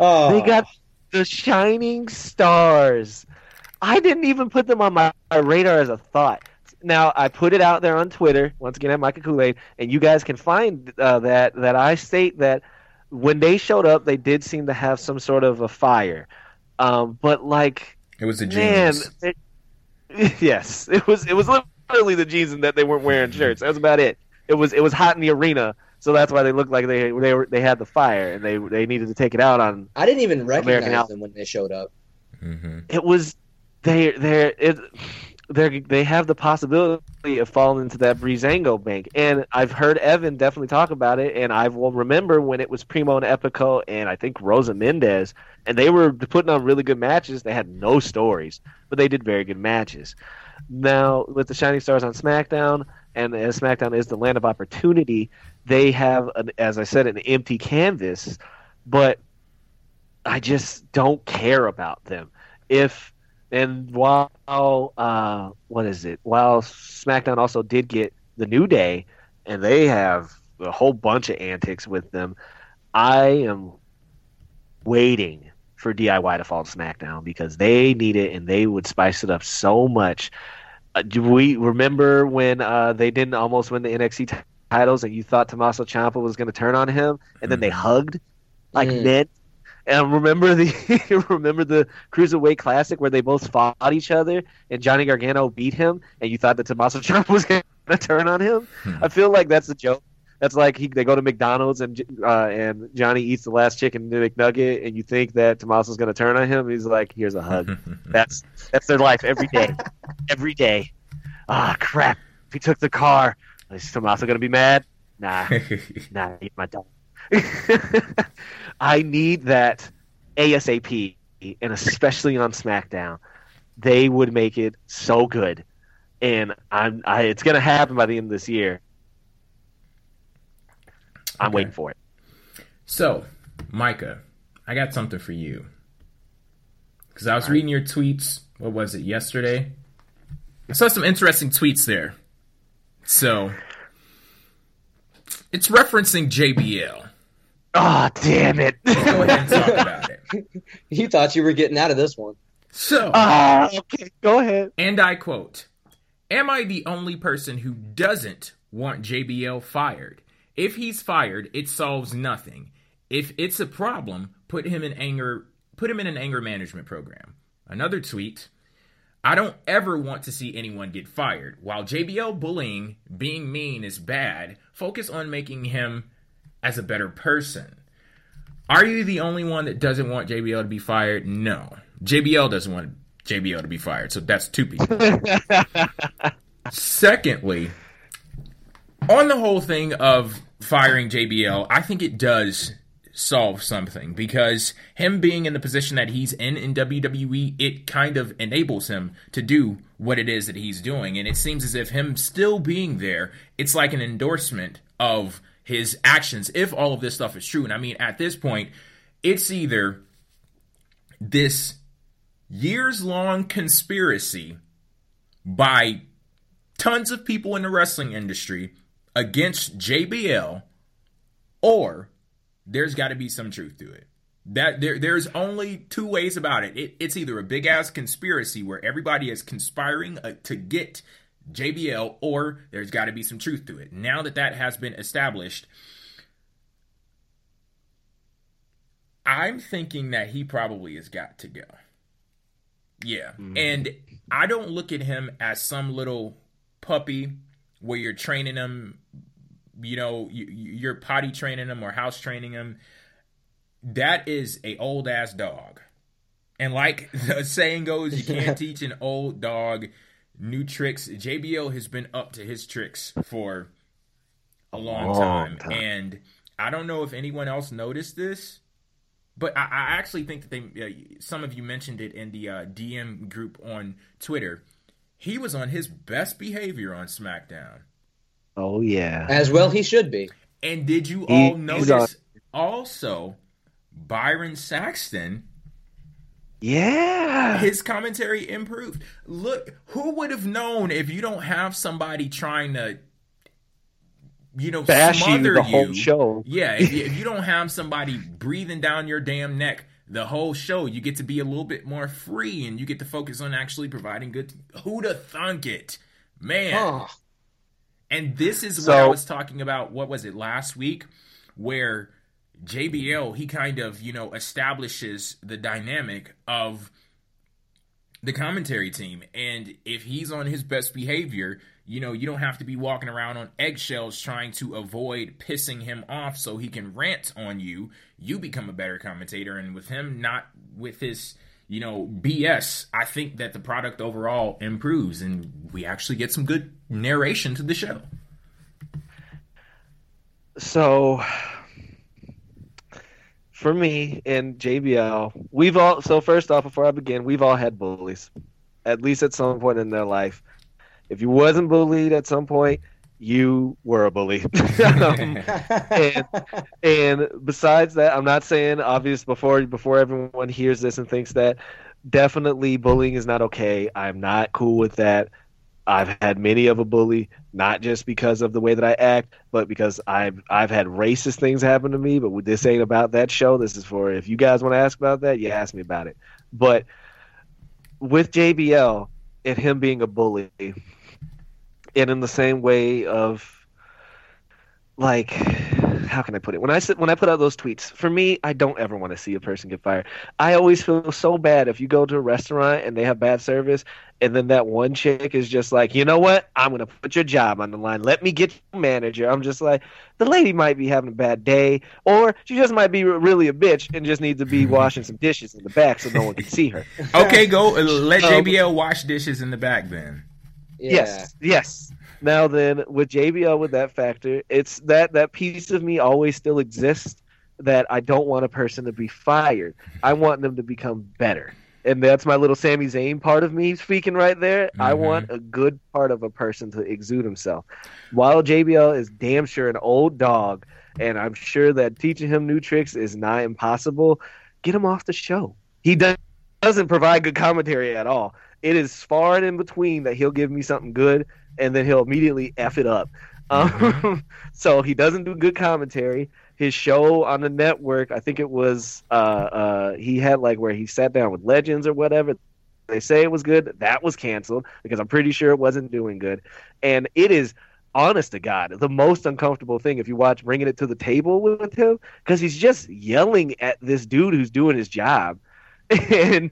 Oh, They got the Shining Stars. I didn't even put them on my, my radar as a thought. Now I put it out there on Twitter once again at Micah Kool Aid, and you guys can find uh, that that I state that when they showed up, they did seem to have some sort of a fire, um, but like It was a man, it- yes, it was it was literally the jeans and that they weren't wearing shirts. That was about it. It was it was hot in the arena, so that's why they looked like they they were they had the fire and they they needed to take it out on I didn't even recognize Alpha. them when they showed up. hmm it was they they it they they have the possibility of falling into that Breezango bank, and I've heard Evan definitely talk about it, and I will remember when it was Primo and Epico, and I think Rosa Mendes, and they were putting on really good matches. They had no stories, but they did very good matches. Now with the Shining Stars on SmackDown, and SmackDown is the land of opportunity, they have, an, as I said, an empty canvas, but I just don't care about them. If and while uh, what is it? While SmackDown also did get the New Day, and they have a whole bunch of antics with them, I am waiting for DIY to fall to SmackDown because they need it and they would spice it up so much. Uh, do we remember when uh, they didn't almost win the NXT titles and you thought Tommaso Ciampa was going to turn on him and then they Mhm. hugged like Mm. men? And remember the remember the cruiserweight classic where they both fought each other and Johnny Gargano beat him and you thought that Tommaso Ciampa was going to turn on him? Hmm. I feel like that's a joke. That's like he, they go to McDonald's and uh, and Johnny eats the last chicken McNugget and you think that Tommaso's going to turn on him. He's like, "Here's a hug." That's that's their life every day, every day. Ah, crap! He took the car. Is Tommaso going to be mad? Nah, Nah, eat my dog. I need that ASAP, and especially on SmackDown, they would make it so good, and I'm I, it's gonna happen by the end of this year. I'm Okay. waiting for it. So, Micah, I got something for you. Because I was right. reading your tweets. What was it, yesterday? I saw some interesting tweets there. So, it's referencing JBL. Oh, damn it! Go ahead and talk about it. You thought you were getting out of this one. So, Ah, okay, go ahead. and I quote Am I the only person who doesn't want JBL fired? If he's fired, it solves nothing. If it's a problem, put him in anger put him in an anger management program. Another tweet. I don't ever want to see anyone get fired. While JBL bullying, being mean is bad, focus on making him as a better person. Are you the only one that doesn't want JBL to be fired? No. JBL doesn't want JBL to be fired. So that's two people. Secondly, on the whole thing of firing JBL, I think it does solve something because him being in the position that he's in in WWE, it kind of enables him to do what it is that he's doing. And it seems as if him still being there, it's like an endorsement of his actions if all of this stuff is true. And I mean, at this point, it's either this years long conspiracy by tons of people in the wrestling industry against JBL, or there's got to be some truth to it. That there, there's only two ways about it. it it's either a big ass conspiracy where everybody is conspiring uh, to get JBL, or there's got to be some truth to it. Now that that has been established, I'm thinking that he probably has got to go. Yeah. Mm-hmm. And I don't look at him as some little puppy where you're training him, you know, you, are potty training him or house training him. That is a old ass dog. And like the saying goes, you can't teach an old dog new tricks. JBL has been up to his tricks for a long, long time. time. And I don't know if anyone else noticed this, but I, I actually think that they, uh, some of you mentioned it in the uh, DM group on Twitter. He was on his best behavior on SmackDown. Oh yeah, as well he should be. And did you all notice also Byron Saxton? Yeah, his commentary improved. Look, who would have known if you don't have somebody trying to you know, bash you the whole show. Yeah, if you, if you don't have somebody breathing down your damn neck the whole show, you get to be a little bit more free and you get to focus on actually providing good. Who'd have thunk it, man? Oh. And this is so, what I was talking about. What was it last week? Where JBL he kind of you know establishes the dynamic of the commentary team, and if he's on his best behavior, you know, you don't have to be walking around on eggshells trying to avoid pissing him off so he can rant on you. You become a better commentator. And with him not with his, you know, BS, I think that the product overall improves and we actually get some good narration to the show. So for me and JBL, we've all so first off, before I begin, we've all had bullies, at least at some point in their life if you wasn't bullied at some point, you were a bully. um, and, and besides that, I'm not saying obvious before before everyone hears this and thinks that definitely bullying is not okay. I'm not cool with that. I've had many of a bully, not just because of the way that I act, but because I've I've had racist things happen to me. But this ain't about that show. This is for if you guys want to ask about that, you ask me about it. But with JBL and him being a bully, and in the same way of like how can I put it? When I when I put out those tweets, for me, I don't ever want to see a person get fired. I always feel so bad if you go to a restaurant and they have bad service, and then that one chick is just like, you know what? I'm gonna put your job on the line. Let me get your manager. I'm just like, the lady might be having a bad day, or she just might be really a bitch and just needs to be washing some dishes in the back so no one can see her. okay, go let JBL um, wash dishes in the back then. Yeah. Yes, yes. Now then, with JBL with that factor, it's that that piece of me always still exists that I don't want a person to be fired. I want them to become better. And that's my little Sami Zayn part of me speaking right there. Mm-hmm. I want a good part of a person to exude himself. While JBL is damn sure an old dog, and I'm sure that teaching him new tricks is not impossible, get him off the show. He does, doesn't provide good commentary at all it is far and in between that he'll give me something good and then he'll immediately f it up. Mm-hmm. Um, so he doesn't do good commentary. His show on the network, I think it was uh, uh, he had like where he sat down with legends or whatever. They say it was good. That was canceled because I'm pretty sure it wasn't doing good. And it is honest to God, the most uncomfortable thing if you watch bringing it to the table with him because he's just yelling at this dude who's doing his job, and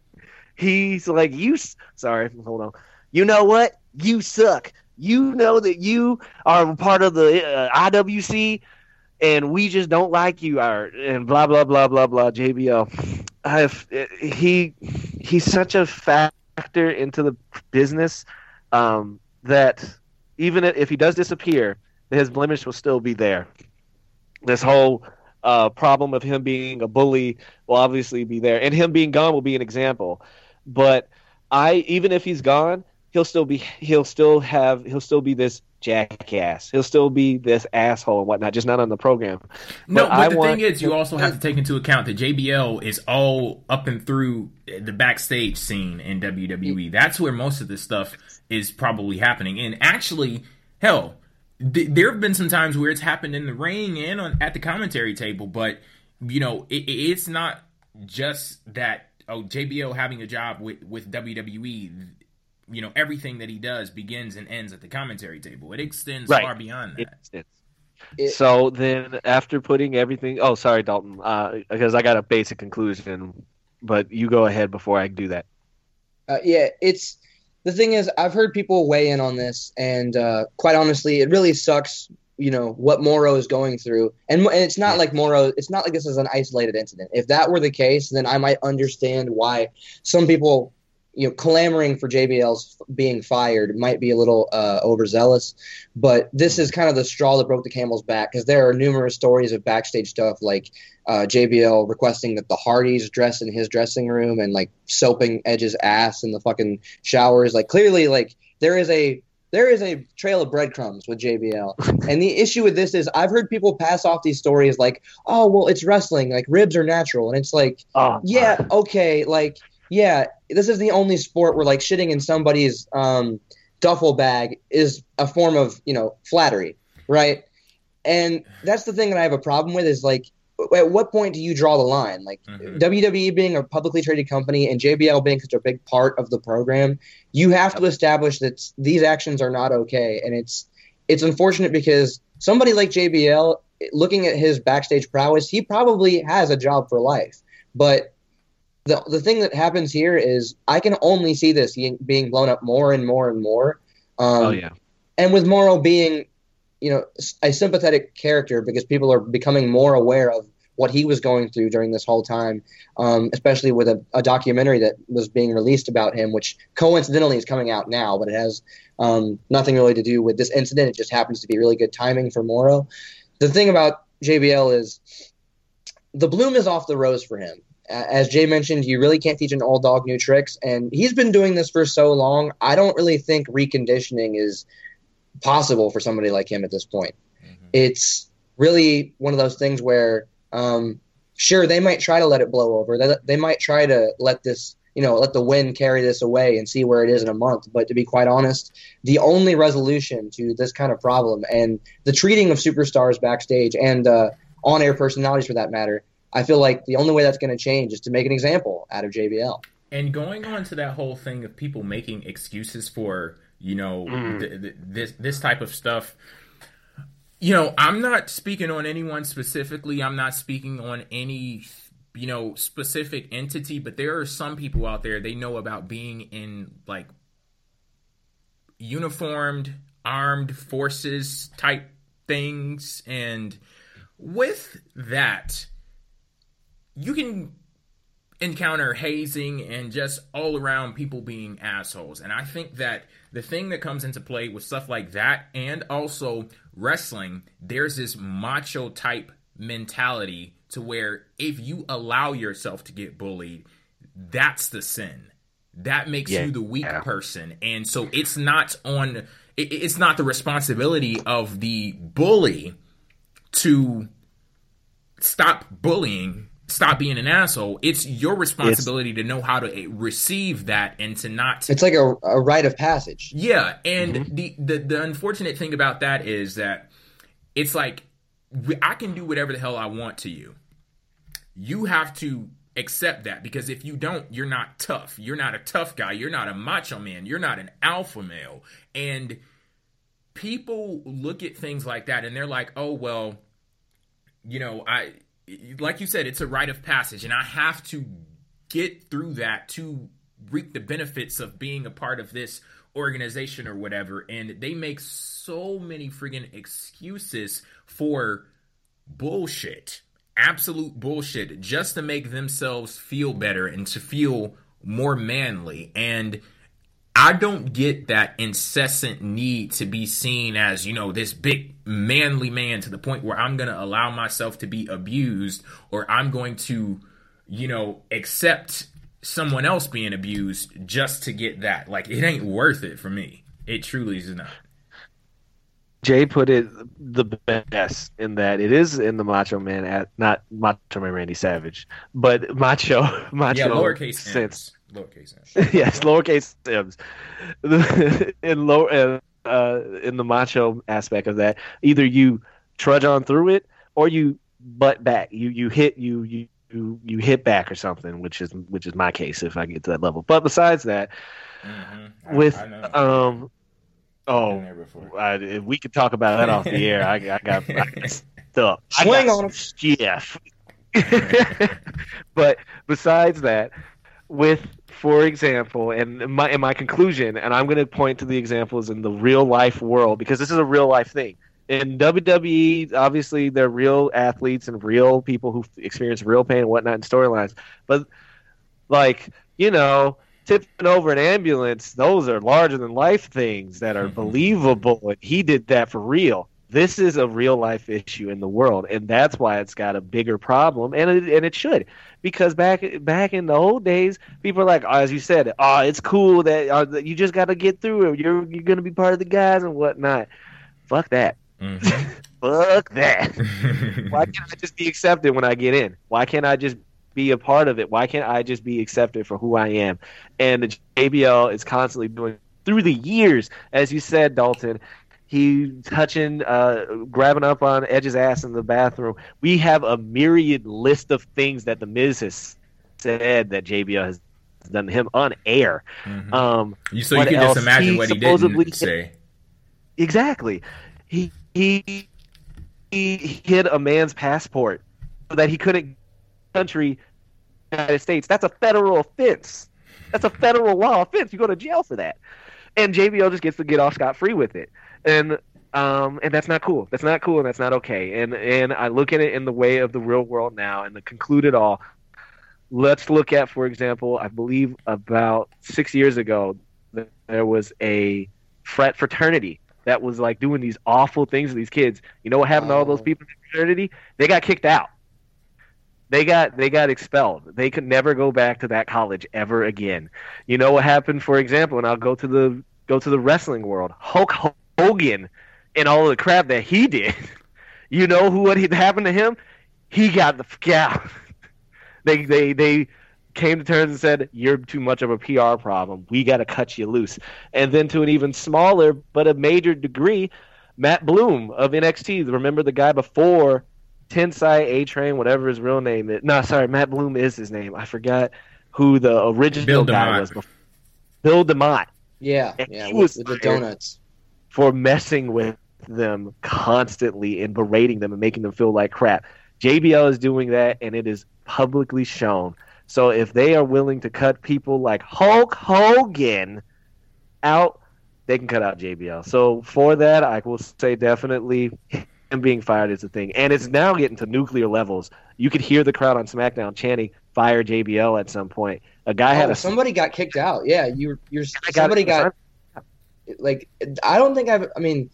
he's like, "You, sorry, hold on. You know what? You suck. You know that you are part of the uh, IWC." And we just don't like you, Are and blah blah blah blah blah. JBL, I've he he's such a factor into the business um, that even if he does disappear, his blemish will still be there. This whole uh, problem of him being a bully will obviously be there, and him being gone will be an example. But I, even if he's gone, he'll still be he'll still have he'll still be this jackass. He'll still be this asshole and whatnot, just not on the program. No, but, but the want, thing is, you also have to take into account that JBL is all up and through the backstage scene in WWE. That's where most of this stuff is probably happening. And actually, hell, th- there have been some times where it's happened in the ring and on at the commentary table, but you know, it, it's not just that. Oh, JBL having a job with with WWE you know everything that he does begins and ends at the commentary table. It extends right. far beyond that. It, so then, after putting everything, oh, sorry, Dalton, uh, because I got a basic conclusion, but you go ahead before I do that. Uh, yeah, it's the thing is, I've heard people weigh in on this, and uh, quite honestly, it really sucks. You know what Mauro is going through, and, and it's not like Mauro. It's not like this is an isolated incident. If that were the case, then I might understand why some people you know, clamoring for JBL's being fired might be a little uh, overzealous, but this is kind of the straw that broke the camel's back because there are numerous stories of backstage stuff like uh, JBL requesting that the Hardys dress in his dressing room and like soaping Edge's ass in the fucking showers. Like clearly, like there is a there is a trail of breadcrumbs with JBL. and the issue with this is I've heard people pass off these stories like, oh well, it's wrestling, like ribs are natural, and it's like, oh, yeah, okay, like yeah, this is the only sport where like shitting in somebody's um, duffel bag is a form of you know flattery, right? And that's the thing that I have a problem with is like, at what point do you draw the line? Like mm-hmm. WWE being a publicly traded company and JBL being such a big part of the program, you have to establish that these actions are not okay, and it's it's unfortunate because somebody like JBL, looking at his backstage prowess, he probably has a job for life, but the the thing that happens here is I can only see this being blown up more and more and more. Um, oh yeah. And with Mauro being, you know, a sympathetic character because people are becoming more aware of what he was going through during this whole time, um, especially with a, a, documentary that was being released about him, which coincidentally is coming out now, but it has um, nothing really to do with this incident. It just happens to be really good timing for Mauro. The thing about JBL is the bloom is off the rose for him as Jay mentioned, you really can't teach an old dog new tricks, and he's been doing this for so long. I don't really think reconditioning is possible for somebody like him at this point. Mm-hmm. It's really one of those things where, um, sure, they might try to let it blow over. They, they might try to let this, you know, let the wind carry this away and see where it is in a month. But to be quite honest, the only resolution to this kind of problem and the treating of superstars backstage and uh, on-air personalities, for that matter I feel like the only way that's going to change is to make an example out of JBL. And going on to that whole thing of people making excuses for you know mm. th- th- this this type of stuff. You know, I'm not speaking on anyone specifically. I'm not speaking on any you know specific entity, but there are some people out there they know about being in like uniformed armed forces type things and with that you can encounter hazing and just all around people being assholes. And I think that the thing that comes into play with stuff like that and also wrestling, there's this macho type mentality to where if you allow yourself to get bullied, that's the sin. That makes yeah. you the weak yeah. person. And so it's not on it's not the responsibility of the bully to stop bullying stop being an asshole. It's your responsibility it's, to know how to receive that and to not. It's like a, a rite of passage. Yeah, and mm-hmm. the, the the unfortunate thing about that is that it's like I can do whatever the hell I want to you. You have to accept that because if you don't, you're not tough. You're not a tough guy. You're not a macho man. You're not an alpha male. And people look at things like that and they're like, oh well, you know, I like you said, it's a rite of passage, and I have to get through that to reap the benefits of being a part of this organization or whatever. And they make so many friggin' excuses for bullshit, absolute bullshit, just to make themselves feel better and to feel more manly. And I don't get that incessant need to be seen as, you know, this big manly man to the point where I'm going to allow myself to be abused or I'm going to, you know, accept someone else being abused just to get that. Like, it ain't worth it for me. It truly is not. Jay put it the best in that it is in the Macho Man at not Macho Man Randy Savage, but Macho Macho yeah, lowercase sense. Lowercase M's. yes, lowercase M's. in low uh, uh, in the macho aspect of that, either you trudge on through it or you butt back. You you hit you you you, you hit back or something, which is which is my case if I get to that level. But besides that, mm-hmm. with I um oh, I, we could talk about that off the air. I, I got, I got stuff. Swing on him, yeah. but besides that, with for example, and my in my conclusion, and I'm going to point to the examples in the real life world because this is a real life thing. In WWE, obviously, they're real athletes and real people who experience real pain and whatnot in storylines. But like you know, tipping over an ambulance, those are larger than life things that are mm-hmm. believable. And he did that for real. This is a real life issue in the world, and that's why it's got a bigger problem, and it, and it should because back back in the old days, people are like, oh, as you said, oh, it's cool that uh, you just got to get through it. You're you're gonna be part of the guys and whatnot. Fuck that. Mm-hmm. Fuck that. Why can't I just be accepted when I get in? Why can't I just be a part of it? Why can't I just be accepted for who I am? And the JBL is constantly doing through the years, as you said, Dalton, he touching, uh, grabbing up on Edge's ass in the bathroom. We have a myriad list of things that the Miz has said that JBL has done to him on air. Mm-hmm. Um, so you can else? just imagine he what he didn't say. Exactly. He he he hid a man's passport so that he couldn't country United States. That's a federal offense. That's a federal law offense. You go to jail for that. And JBL just gets to get off scot free with it and um, and that's not cool. That's not cool, and that's not okay. And and I look at it in the way of the real world now, and to conclude it all, let's look at, for example, I believe about six years ago, there was a frat fraternity that was like doing these awful things to these kids. You know what happened oh. to all those oh. people in the fraternity? They got kicked out. They got they got expelled. They could never go back to that college ever again. You know what happened, for example, and I'll go to the go to the wrestling world. Hulk Hogan and all the crap that he did. You know who what happened to him? He got the fuck out. they they they came to terms and said, "You're too much of a PR problem. We got to cut you loose." And then to an even smaller but a major degree, Matt Bloom of NXT. Remember the guy before Tensai A Train, whatever his real name is. No, sorry, Matt Bloom is his name. I forgot who the original Bill guy was. Before. Bill DeMott. Yeah, and yeah, he with, was with the donuts for messing with them constantly and berating them and making them feel like crap. JBL is doing that, and it is publicly shown. So if they are willing to cut people like Hulk Hogan out, they can cut out JBL. So for that, I will say definitely him being fired is a thing, and it's now getting to nuclear levels. You could hear the crowd on SmackDown chanting "Fire JBL" at some point. A guy oh, had a somebody got kicked out. Yeah, you you're somebody got like I don't think I've. I mean,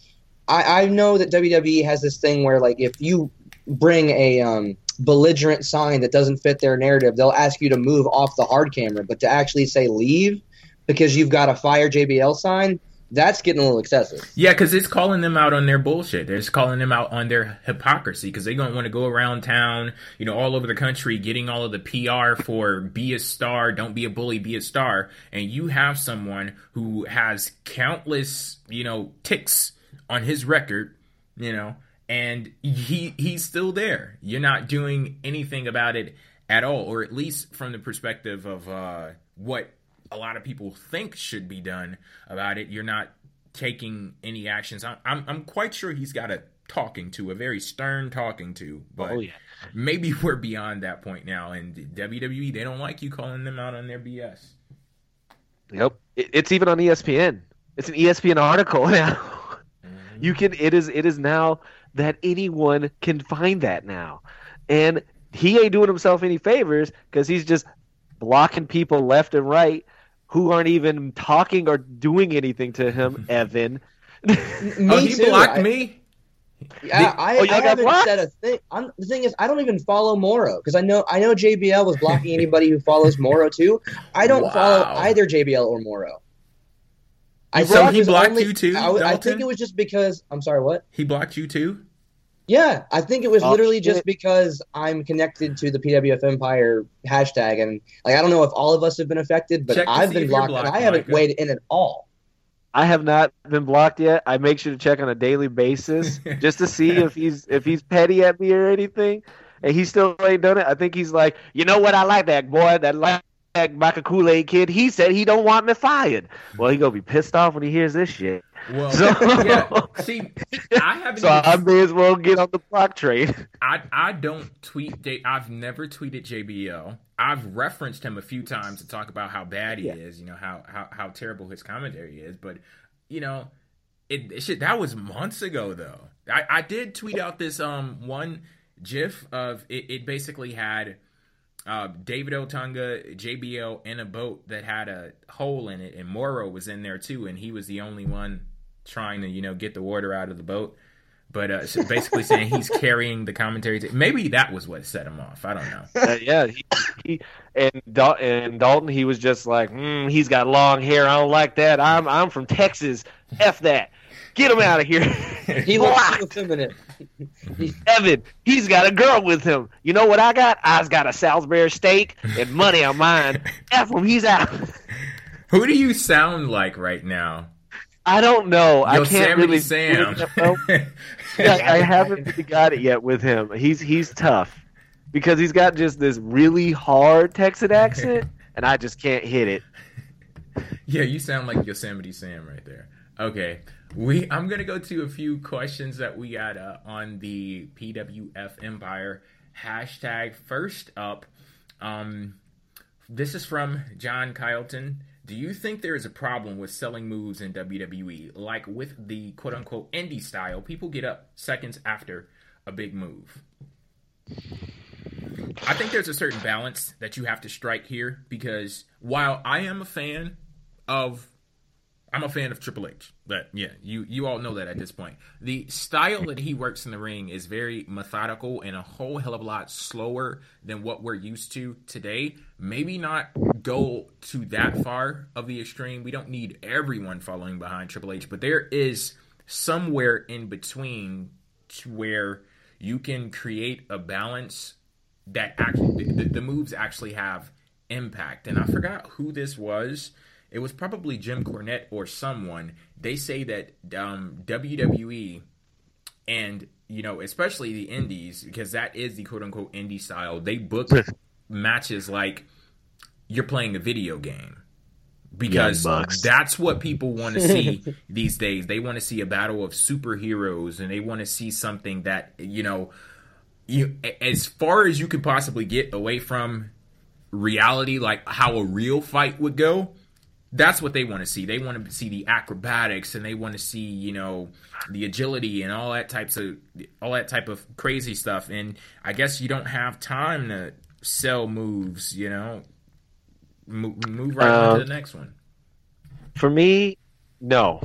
I I know that WWE has this thing where like if you bring a um, belligerent sign that doesn't fit their narrative, they'll ask you to move off the hard camera, but to actually say leave because you've got a fire JBL sign, that's getting a little excessive. Yeah, because it's calling them out on their bullshit. It's calling them out on their hypocrisy because they don't want to go around town, you know, all over the country, getting all of the PR for be a star, don't be a bully, be a star. And you have someone who has countless, you know, ticks on his record, you know, and he he's still there. You're not doing anything about it at all, or at least from the perspective of uh, what a lot of people think should be done about it. You're not taking any actions. I'm, I'm, I'm quite sure he's got a talking to, a very stern talking to. But oh, yeah. maybe we're beyond that point now. And WWE, they don't like you calling them out on their BS. Yep, it's even on ESPN. It's an ESPN article now. You mm-hmm. can. It is. It is now that anyone can find that now, and he ain't doing himself any favors because he's just blocking people left and right who aren't even talking or doing anything to him. Evan. Oh, me oh, he too. blocked I, me. Yeah, I, oh, I haven't blocked? said a thing. I'm, the thing is, I don't even follow Mauro because I know I know JBL was blocking anybody who follows Mauro too. I don't wow. follow either JBL or Mauro. I so he blocked only, you too. I, I, think it was just because I'm sorry. What he blocked you too? Yeah, I think it was oh, literally shit. just because I'm connected to the PWF Empire hashtag, and like I don't know if all of us have been affected, but I've been blocked, blocked, and I haven't weighed in at all. I have not been blocked yet. I make sure to check on a daily basis just to see if he's if he's petty at me or anything, and he still ain't done it. I think he's like, you know what? I like that boy. That like like a Kool Aid kid, he said he don't want me fired. Well, he gonna be pissed off when he hears this shit. Well, so, yeah. See, I haven't. So even, I may as well get on the block train. I I don't tweet. I've never tweeted JBL. I've referenced him a few times to talk about how bad he yeah. is. You know how how how terrible his commentary is. But you know, it, it shit that was months ago though. I I did tweet out this um one GIF of it. It basically had uh, David Otunga, JBL in a boat that had a hole in it, and Mauro was in there too, and he was the only one trying to you know get the water out of the boat. But uh, so basically saying he's carrying the commentary. T- Maybe that was what set him off. I don't know. Uh, yeah, he, he and Dal- and Dalton, he was just like, mm, he's got long hair. I don't like that. I'm I'm from Texas. F that. Get him out of here. he looks so feminine. Evan, he's got a girl with him. You know what I got? I's got a Salisbury steak and money on mine. F him, he's out. Who do you sound like right now? I don't know. Yosemite I can't really. Sam. I haven't really got it yet with him. He's he's tough because he's got just this really hard Texan accent, and I just can't hit it. Yeah, you sound like Yosemite Sam right there. Okay, we I'm gonna go to a few questions that we got uh, on the PWF Empire hashtag. First up, um, this is from John Kyleton. Do you think there is a problem with selling moves in WWE? Like with the quote unquote indie style, people get up seconds after a big move. I think there's a certain balance that you have to strike here because while I am a fan of I'm a fan of Triple H, but yeah, you you all know that at this point. The style that he works in the ring is very methodical and a whole hell of a lot slower than what we're used to today. Maybe not go to that far of the extreme. We don't need everyone following behind Triple H, but there is somewhere in between where you can create a balance that actually the, the moves actually have impact. And I forgot who this was it was probably Jim Cornette or someone. They say that um, WWE and you know, especially the indies, because that is the quote unquote indie style. They book matches like you're playing a video game because that's what people want to see these days. They want to see a battle of superheroes, and they want to see something that you know, you as far as you could possibly get away from reality, like how a real fight would go that's what they want to see. They want to see the acrobatics and they want to see, you know, the agility and all that types of all that type of crazy stuff. And I guess you don't have time to sell moves, you know. Move, move right uh, on to the next one. For me, no.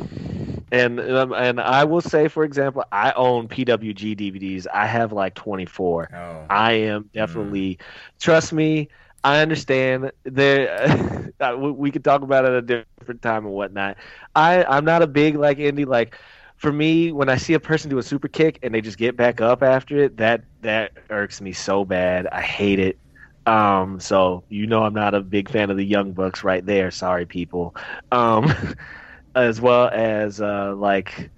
And um, and I will say, for example, I own PWG DVDs. I have like 24. Oh. I am definitely, mm. trust me, I understand there. we could talk about it at a different time and whatnot. I I'm not a big like indie like. For me, when I see a person do a super kick and they just get back up after it, that that irks me so bad. I hate it. Um, so you know I'm not a big fan of the Young Bucks right there. Sorry, people. Um, as well as uh, like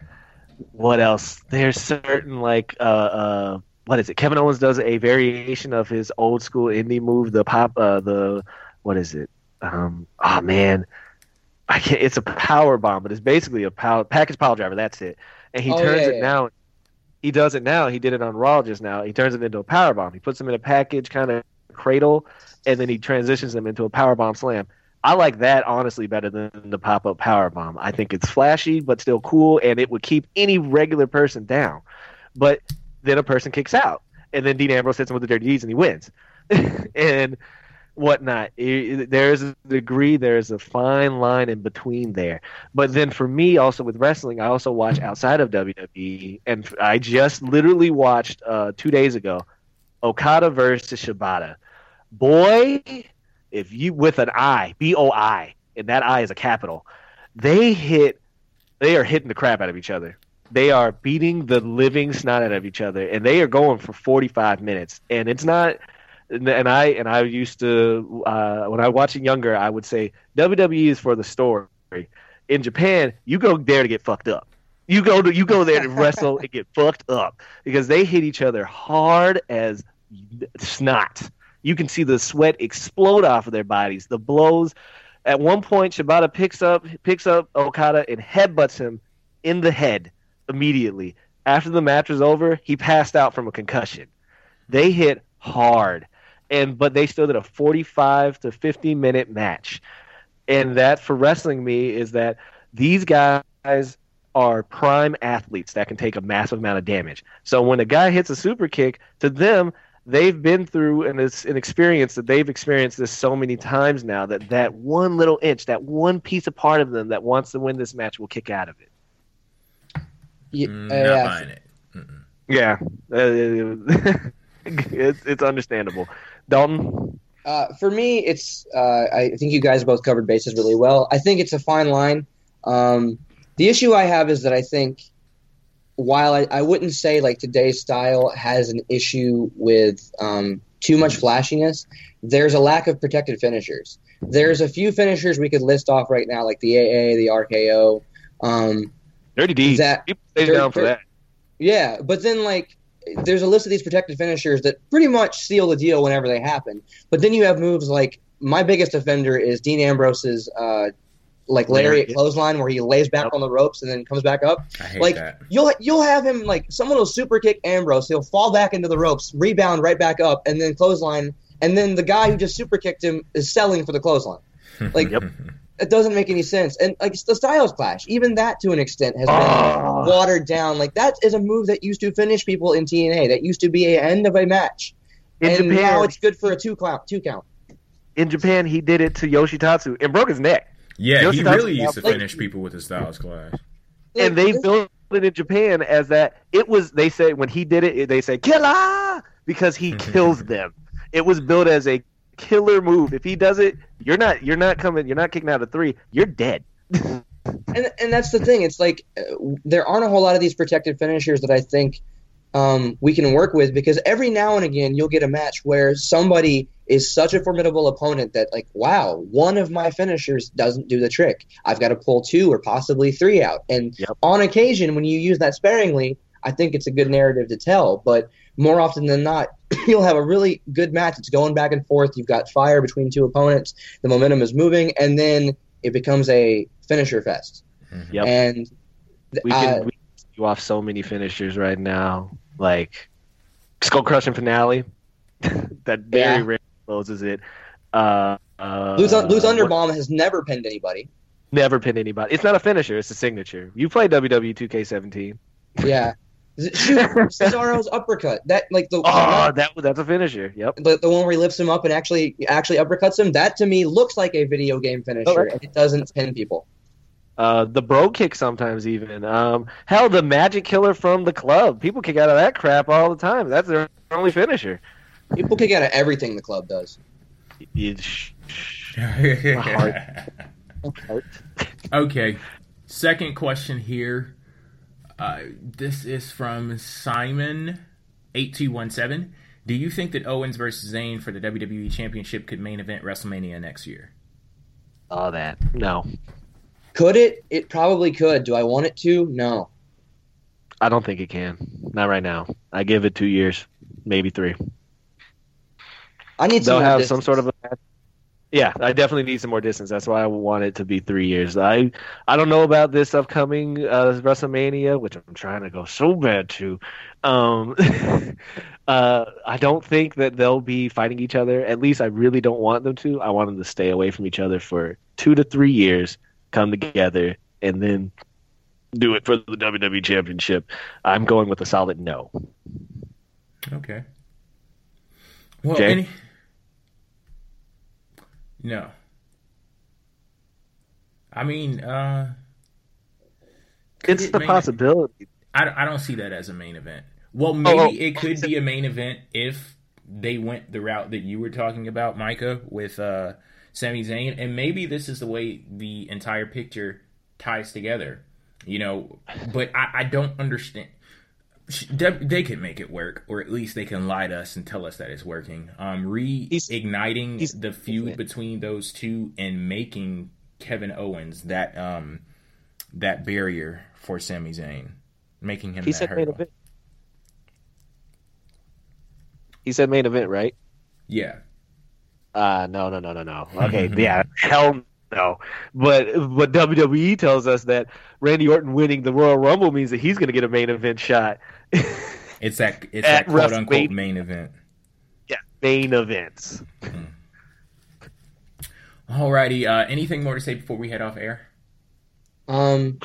what else? There's certain like uh, uh, what is it? Kevin Owens does a variation of his old school indie move, the pop, uh, the what is it? Um, oh man, I can't. It's a power bomb, but it's basically a power package pile driver. That's it. And he Oh, turns yeah, it yeah. now. He does it now. He did it on Raw just now. He turns it into a power bomb. He puts them in a package kind of cradle, and then he transitions them into a power bomb slam. I like that honestly better than the pop up power bomb. I think it's flashy but still cool, and it would keep any regular person down. But then a person kicks out, and then Dean Ambrose hits him with the dirty deeds, and he wins, and whatnot. There's a degree, there's a fine line in between there. But then for me, also with wrestling, I also watch outside of WWE, and I just literally watched uh, two days ago Okada versus Shibata. Boy, if you with an I, B O I, and that I is a capital, they hit, they are hitting the crap out of each other. They are beating the living snot out of each other, and they are going for 45 minutes. And it's not, and I and I used to uh, when I was watching younger, I would say WWE is for the story. In Japan, you go there to get fucked up. You go to you go there to wrestle and get fucked up because they hit each other hard as snot. You can see the sweat explode off of their bodies. The blows. At one point, Shibata picks up picks up Okada and headbutts him in the head immediately. After the match was over, he passed out from a concussion. They hit hard, and but they still did a 45 to 50 minute match. And that for wrestling me is that these guys are prime athletes that can take a massive amount of damage. So when a guy hits a super kick, to them, they've been through and it's an experience that they've experienced this so many times now that that one little inch, that one piece of part of them that wants to win this match will kick out of it. Ye- Mm, uh, not yeah. buying it. Mm-mm. Yeah, it's it's understandable. Dalton, Uh, for me, it's uh, I think you guys both covered bases really well. I think it's a fine line. Um, the issue I have is that I think while I, I wouldn't say like today's style has an issue with um, too much flashiness, there's a lack of protected finishers. There's a few finishers we could list off right now, like the AA, the RKO. Um, Dirty Deeds. That- People stay Dirty- down for that. yeah, but then like there's a list of these protected finishers that pretty much seal the deal whenever they happen. But then you have moves like my biggest offender is Dean Ambrose's uh, like lariat Lariat. clothesline where he lays back Yep. on the ropes and then comes back up. I hate Like that. you'll you'll have him like someone will super kick Ambrose, he'll fall back into the ropes, rebound right back up, and then clothesline, and then the guy who just super kicked him is selling for the clothesline. like- Yep. It doesn't make any sense. And like the Styles Clash, even that to an extent has been Ah. watered down. Like that is a move that used to finish people in TNA. That used to be a end of a match, In and Japan, now it's good for a two count. Two count. in Japan, he did it to Yoshitatsu and broke his neck. yeah, he Yoshitatsu really used to like- finish people with his Styles Clash. and they built it in Japan as that it was. They say when he did it, they say killer because he kills them. It was built as a killer move. If he does it, you're not you're not coming. You're not kicking out of three. You're dead. and and that's the thing. It's like uh, there aren't a whole lot of these protected finishers that I think um, we can work with because every now and again you'll get a match where somebody is such a formidable opponent that like wow one of my finishers doesn't do the trick. I've got to pull two or possibly three out. And Yep. on occasion when you use that sparingly, I think it's a good narrative to tell. But more often than not, you'll have a really good match. It's going back and forth. You've got fire between two opponents. The momentum is moving, and then it becomes a finisher fest. Yep. And th- We uh, can we can you off so many finishers right now, like skull crushing finale. that very Yeah. rarely closes it. Uh, uh, Lose, Lose what- Underbomb has never pinned anybody. Never pinned anybody. It's not a finisher. It's a signature. You play WWE 2K17. Yeah. Z- Shoot, Cesaro's uppercut. That like the, Oh, that that's a finisher. Yep. the the one where he lifts him up and actually actually uppercuts him. That to me looks like a video game finisher, Oh, right. it doesn't pin people. Uh, the bro kick sometimes even. Um, hell, the magic killer from the club. People kick out of that crap all the time. That's their only finisher. People kick out of everything the club does. You- sh- sh- heart. heart. okay. Second question here. Uh, this is from Simon8217. Do you think that Owens versus Zayn for the WWE Championship could main event WrestleMania next year? All that. No, Could it? It probably could. Do I want it to? No. I don't think it can. Not right now. I give it two years, maybe three. I need They'll some. have some sort of a match. Yeah, I definitely need some more distance. That's why I want it to be three years. I I don't know about this upcoming uh, WrestleMania, which I'm trying to go so bad to. Um, uh, I don't think that they'll be fighting each other. At least I really don't want them to. I want them to stay away from each other for two to three years, come together, and then do it for the WWE Championship. I'm going with a solid no. Okay. Well, Jay? any... no. I mean, uh, It's it the possibility. I, I don't see that as a main event. Well, Oh, maybe oh. it could be a main event if they went the route that you were talking about, Micah, with uh, Sami Zayn, and maybe this is the way the entire picture ties together. You know, but I, I don't understand. They can make it work, or at least they can lie to us and tell us that it's working. Um, reigniting he's- the feud between those two and making Kevin Owens that um that barrier for Sami Zayn, making him He that said main event. He said main event, right? Yeah, Uh no, no, no, no, no. Okay, yeah, hell no. But but WWE tells us that Randy Orton winning the Royal Rumble means that he's going to get a main event shot. it's that it's that quote unquote WrestleMania. main event. yeah, main events. Alrighty, uh, anything more to say before we head off air? Um,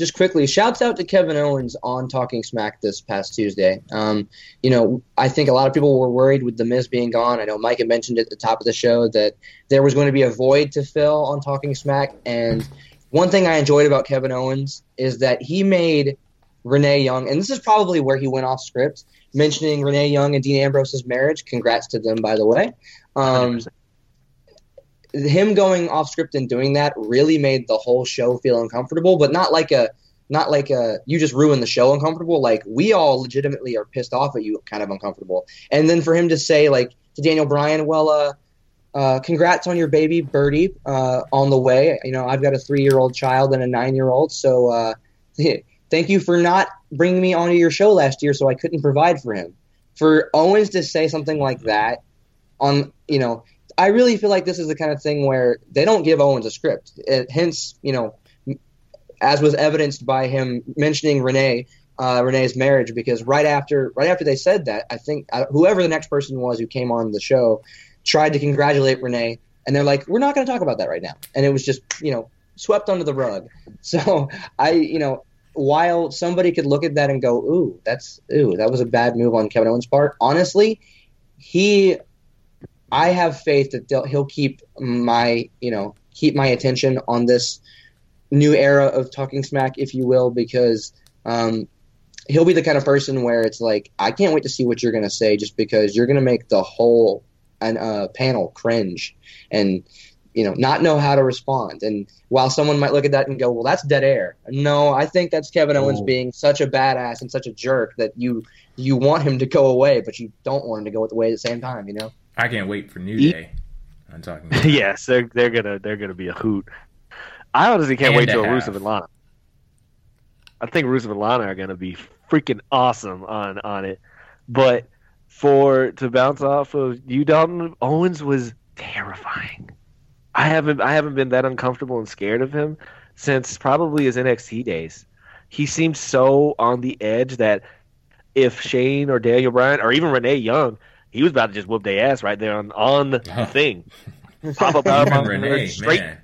just quickly, shouts out to Kevin Owens on Talking Smack this past Tuesday. Um, you know, I think a lot of people were worried with The Miz being gone. I know Mike had mentioned at the top of the show that there was going to be a void to fill on Talking Smack. And one thing I enjoyed about Kevin Owens is that he made Renee Young, and this is probably where he went off script, mentioning Renee Young and Dean Ambrose's marriage. Congrats to them, by the way. Um, 100%. Him going off script and doing that really made the whole show feel uncomfortable, but not like a not like a you just ruined the show uncomfortable. Like we all legitimately are pissed off at you, kind of uncomfortable. And then for him to say like to Daniel Bryan, well, uh, uh, congrats on your baby Birdie uh, on the way. You know, I've got a three year old child and a nine year old, so uh, thank you for not bringing me onto your show last year, so I couldn't provide for him. For Owens to say something like that on you know I really feel like this is the kind of thing where they don't give Owens a script. It, hence, you know, as was evidenced by him mentioning Renee, uh, Renee's marriage, because right after right after they said that, I think uh, whoever the next person was who came on the show tried to congratulate Renee, and they're like, "We're not going to talk about that right now," and it was just you know swept under the rug. So I, you know. While somebody could look at that and go, "Ooh, that's ooh, that was a bad move on Kevin Owens' part," honestly, he I have faith that he'll keep my, you know, keep my attention on this new era of talking smack, if you will, because um, he'll be the kind of person where it's like, I can't wait to see what you're going to say, just because you're going to make the whole an, uh, panel cringe and you know not know how to respond. And while someone might look at that and go, "Well, that's dead air," no, I think that's Kevin Owens Oh. being such a badass and such a jerk that you you want him to go away, but you don't want him to go away at the same time. You know. I can't wait for New Day. I'm talking. yes, they're they're gonna they're gonna be a hoot. I honestly can't And wait till. Rusev and Lana. I think Rusev and Lana are gonna be freaking awesome on on it. But for to bounce off of you, Dalton Owens was terrifying. I haven't I haven't been that uncomfortable and scared of him since probably his NXT days. He seemed so on the edge that if Shane or Daniel Bryan or even Renee Young, he was about to just whoop their ass right there on on the thing. Pop up Even powerbomb Renee, straight man.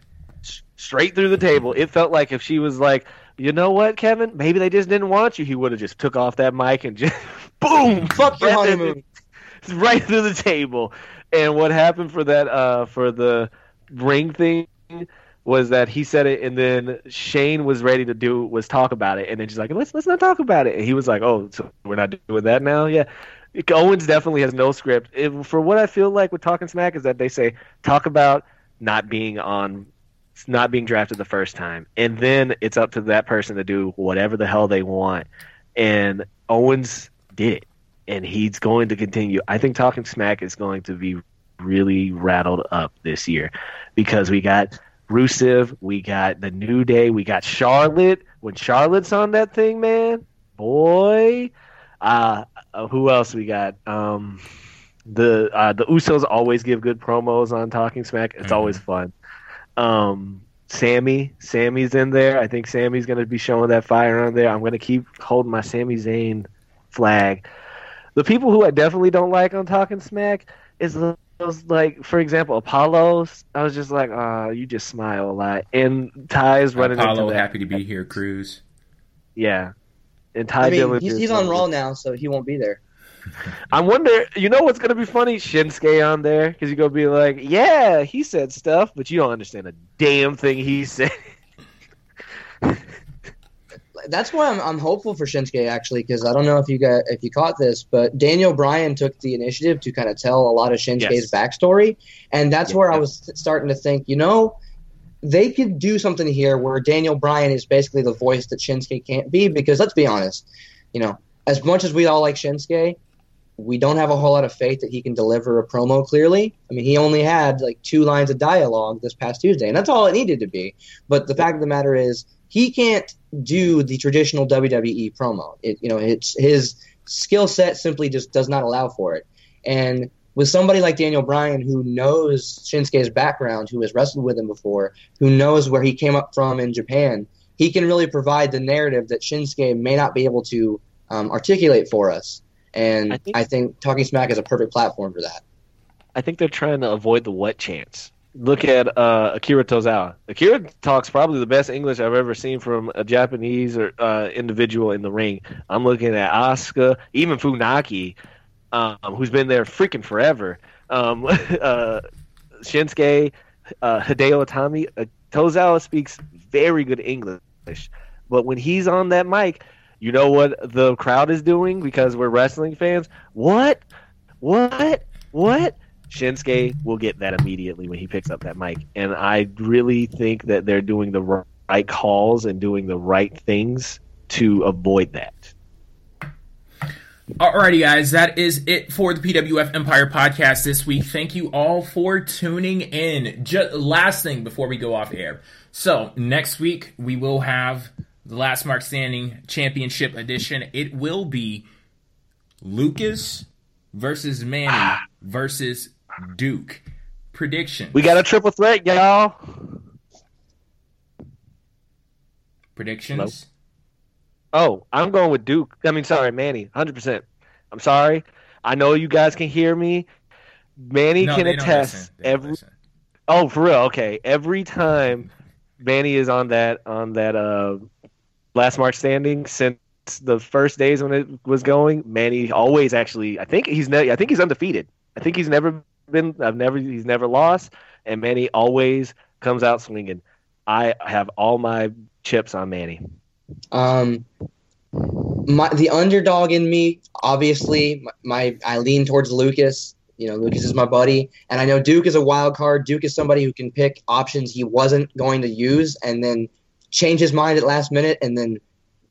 straight through the table. It felt like if she was like, you know what, Kevin, maybe they just didn't want you. He would have just took off that mic and just boom, Fuck your right honeymoon. right through the table. And what happened for that uh for the ring thing was that he said it and then Shane was ready to do was talk about it and then she's like let's let's not talk about it and he was like oh so we're not doing that now yeah Owens definitely has no script It- for what I feel like with talking smack is that they say talk about not being on not being drafted the first time and then it's up to that person to do whatever the hell they want and Owens did it and he's going to continue I think talking smack is going to be really rattled up this year because we got Rusev, we got the New Day, we got Charlotte. When Charlotte's on that thing, man, boy. Uh, uh, who else we got? Um, The uh, the Usos always give good promos on Talking Smack. It's Mhm. always fun. Um, Sami, Sami's in there. I think Sami's going to be showing that fire on there. I'm going to keep holding my Sami Zayn flag. The people who I definitely don't like on Talking Smack is those like, for example, Apollo's. I was just like, oh, you just smile a lot. And Ty's running Apollo, into that. happy to be here, Crews. Yeah. And Ty I mean, Dillon he's, he's on Raw now, so he won't be there. I wonder, you know what's gonna be funny? Shinsuke on there because you're gonna be like, yeah, he said stuff, but you don't understand a damn thing he said. That's why I'm, I'm hopeful for Shinsuke actually, because I don't know if you got if you caught this, but Daniel Bryan took the initiative to kind of tell a lot of Shinsuke's Yes. backstory, and that's Yeah. where I was starting to think, you know, they could do something here where Daniel Bryan is basically the voice that Shinsuke can't be, because let's be honest, you know, as much as we all like Shinsuke, we don't have a whole lot of faith that he can deliver a promo clearly. I mean, he only had like two lines of dialogue this past Tuesday, and that's all it needed to be. But the fact of the matter is, he can't do the traditional WWE promo. It, you know, it's his skill set simply just does not allow for it. And with somebody like Daniel Bryan, who knows Shinsuke's background, who has wrestled with him before, who knows where he came up from in Japan, he can really provide the narrative that Shinsuke may not be able to um, articulate for us. And I I think- think, Talking Smack is a perfect platform for that. I think they're trying to avoid the what chance. Look at uh, Akira Tozawa. Akira talks probably the best English I've ever seen from a Japanese or uh, individual in the ring. I'm looking at Asuka, even Funaki, um, who's been there freaking forever. Um, uh, Shinsuke, uh, Hideo Itami. Uh, Tozawa speaks very good English, but when he's on that mic, you know what the crowd is doing because we're wrestling fans. What? What? What? Shinsuke will get that immediately when he picks up that mic, and I really think that they're doing the right calls and doing the right things to avoid that. Alrighty, guys, that is it for the PWF Empire podcast this week. Thank you all for tuning in. Just last thing before we go off air. So next week we will have the Last Mark Standing Championship Edition. It will be Lucas versus Manny ah. versus Duke. Prediction. We got a triple threat, y'all. predictions. Oh, I'm going with Duke. I mean, sorry, Manny, hundred percent. I'm sorry. I know you guys can hear me. Manny No, can attest every. Oh, for real? Okay. Every time Manny is on that on that uh, last mark standing since the first days when it was going, Manny always actually. I think he's ne- I think he's undefeated. I think he's never been. I've never. He's never lost, and Manny always comes out swinging. I have all my chips on Manny. Um, my the underdog in me, obviously, my, my I lean towards Lucas. You know, Lucas is my buddy, and I know Duke is a wild card. Duke is somebody who can pick options he wasn't going to use, and then change his mind at last minute, and then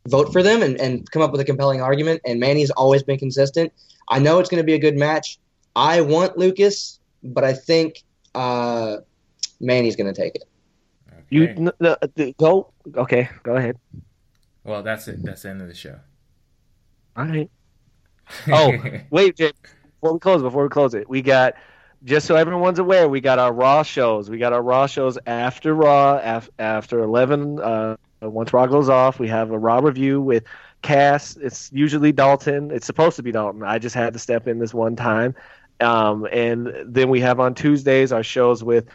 vote for them and, and come up with a compelling argument. And Manny's always been consistent. I know it's going to be a good match. I want Lucas, but I think uh, Manny's going to take it. You Okay. n- n- uh, go. Okay, go ahead. Well, that's it. That's the end of the show. All right. Oh, wait, Jay, before we close, before we close it, we got just so everyone's aware, we got our Raw shows. We got our Raw shows after Raw, af- after eleven. Uh, once Raw goes off, we have a Raw review with Cass. It's usually Dalton. It's supposed to be Dalton. I just had to step in this one time. Um, and then we have on Tuesdays our shows with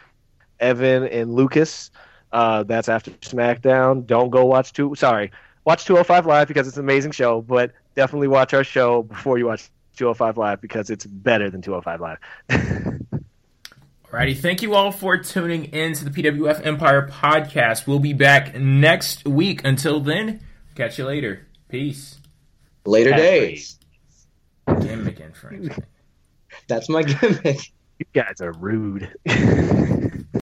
Evan and Lucas. Uh, that's after SmackDown. Don't go watch two. Sorry, watch 205 Live because it's an amazing show, but definitely watch our show before you watch 205 Live because it's better than 205 Live. Alrighty, thank you all for tuning in to the PWF Empire podcast. We'll be back next week. Until then, catch you later. Peace. Later That's days. Gimmick infringement. That's my gimmick. you guys are rude.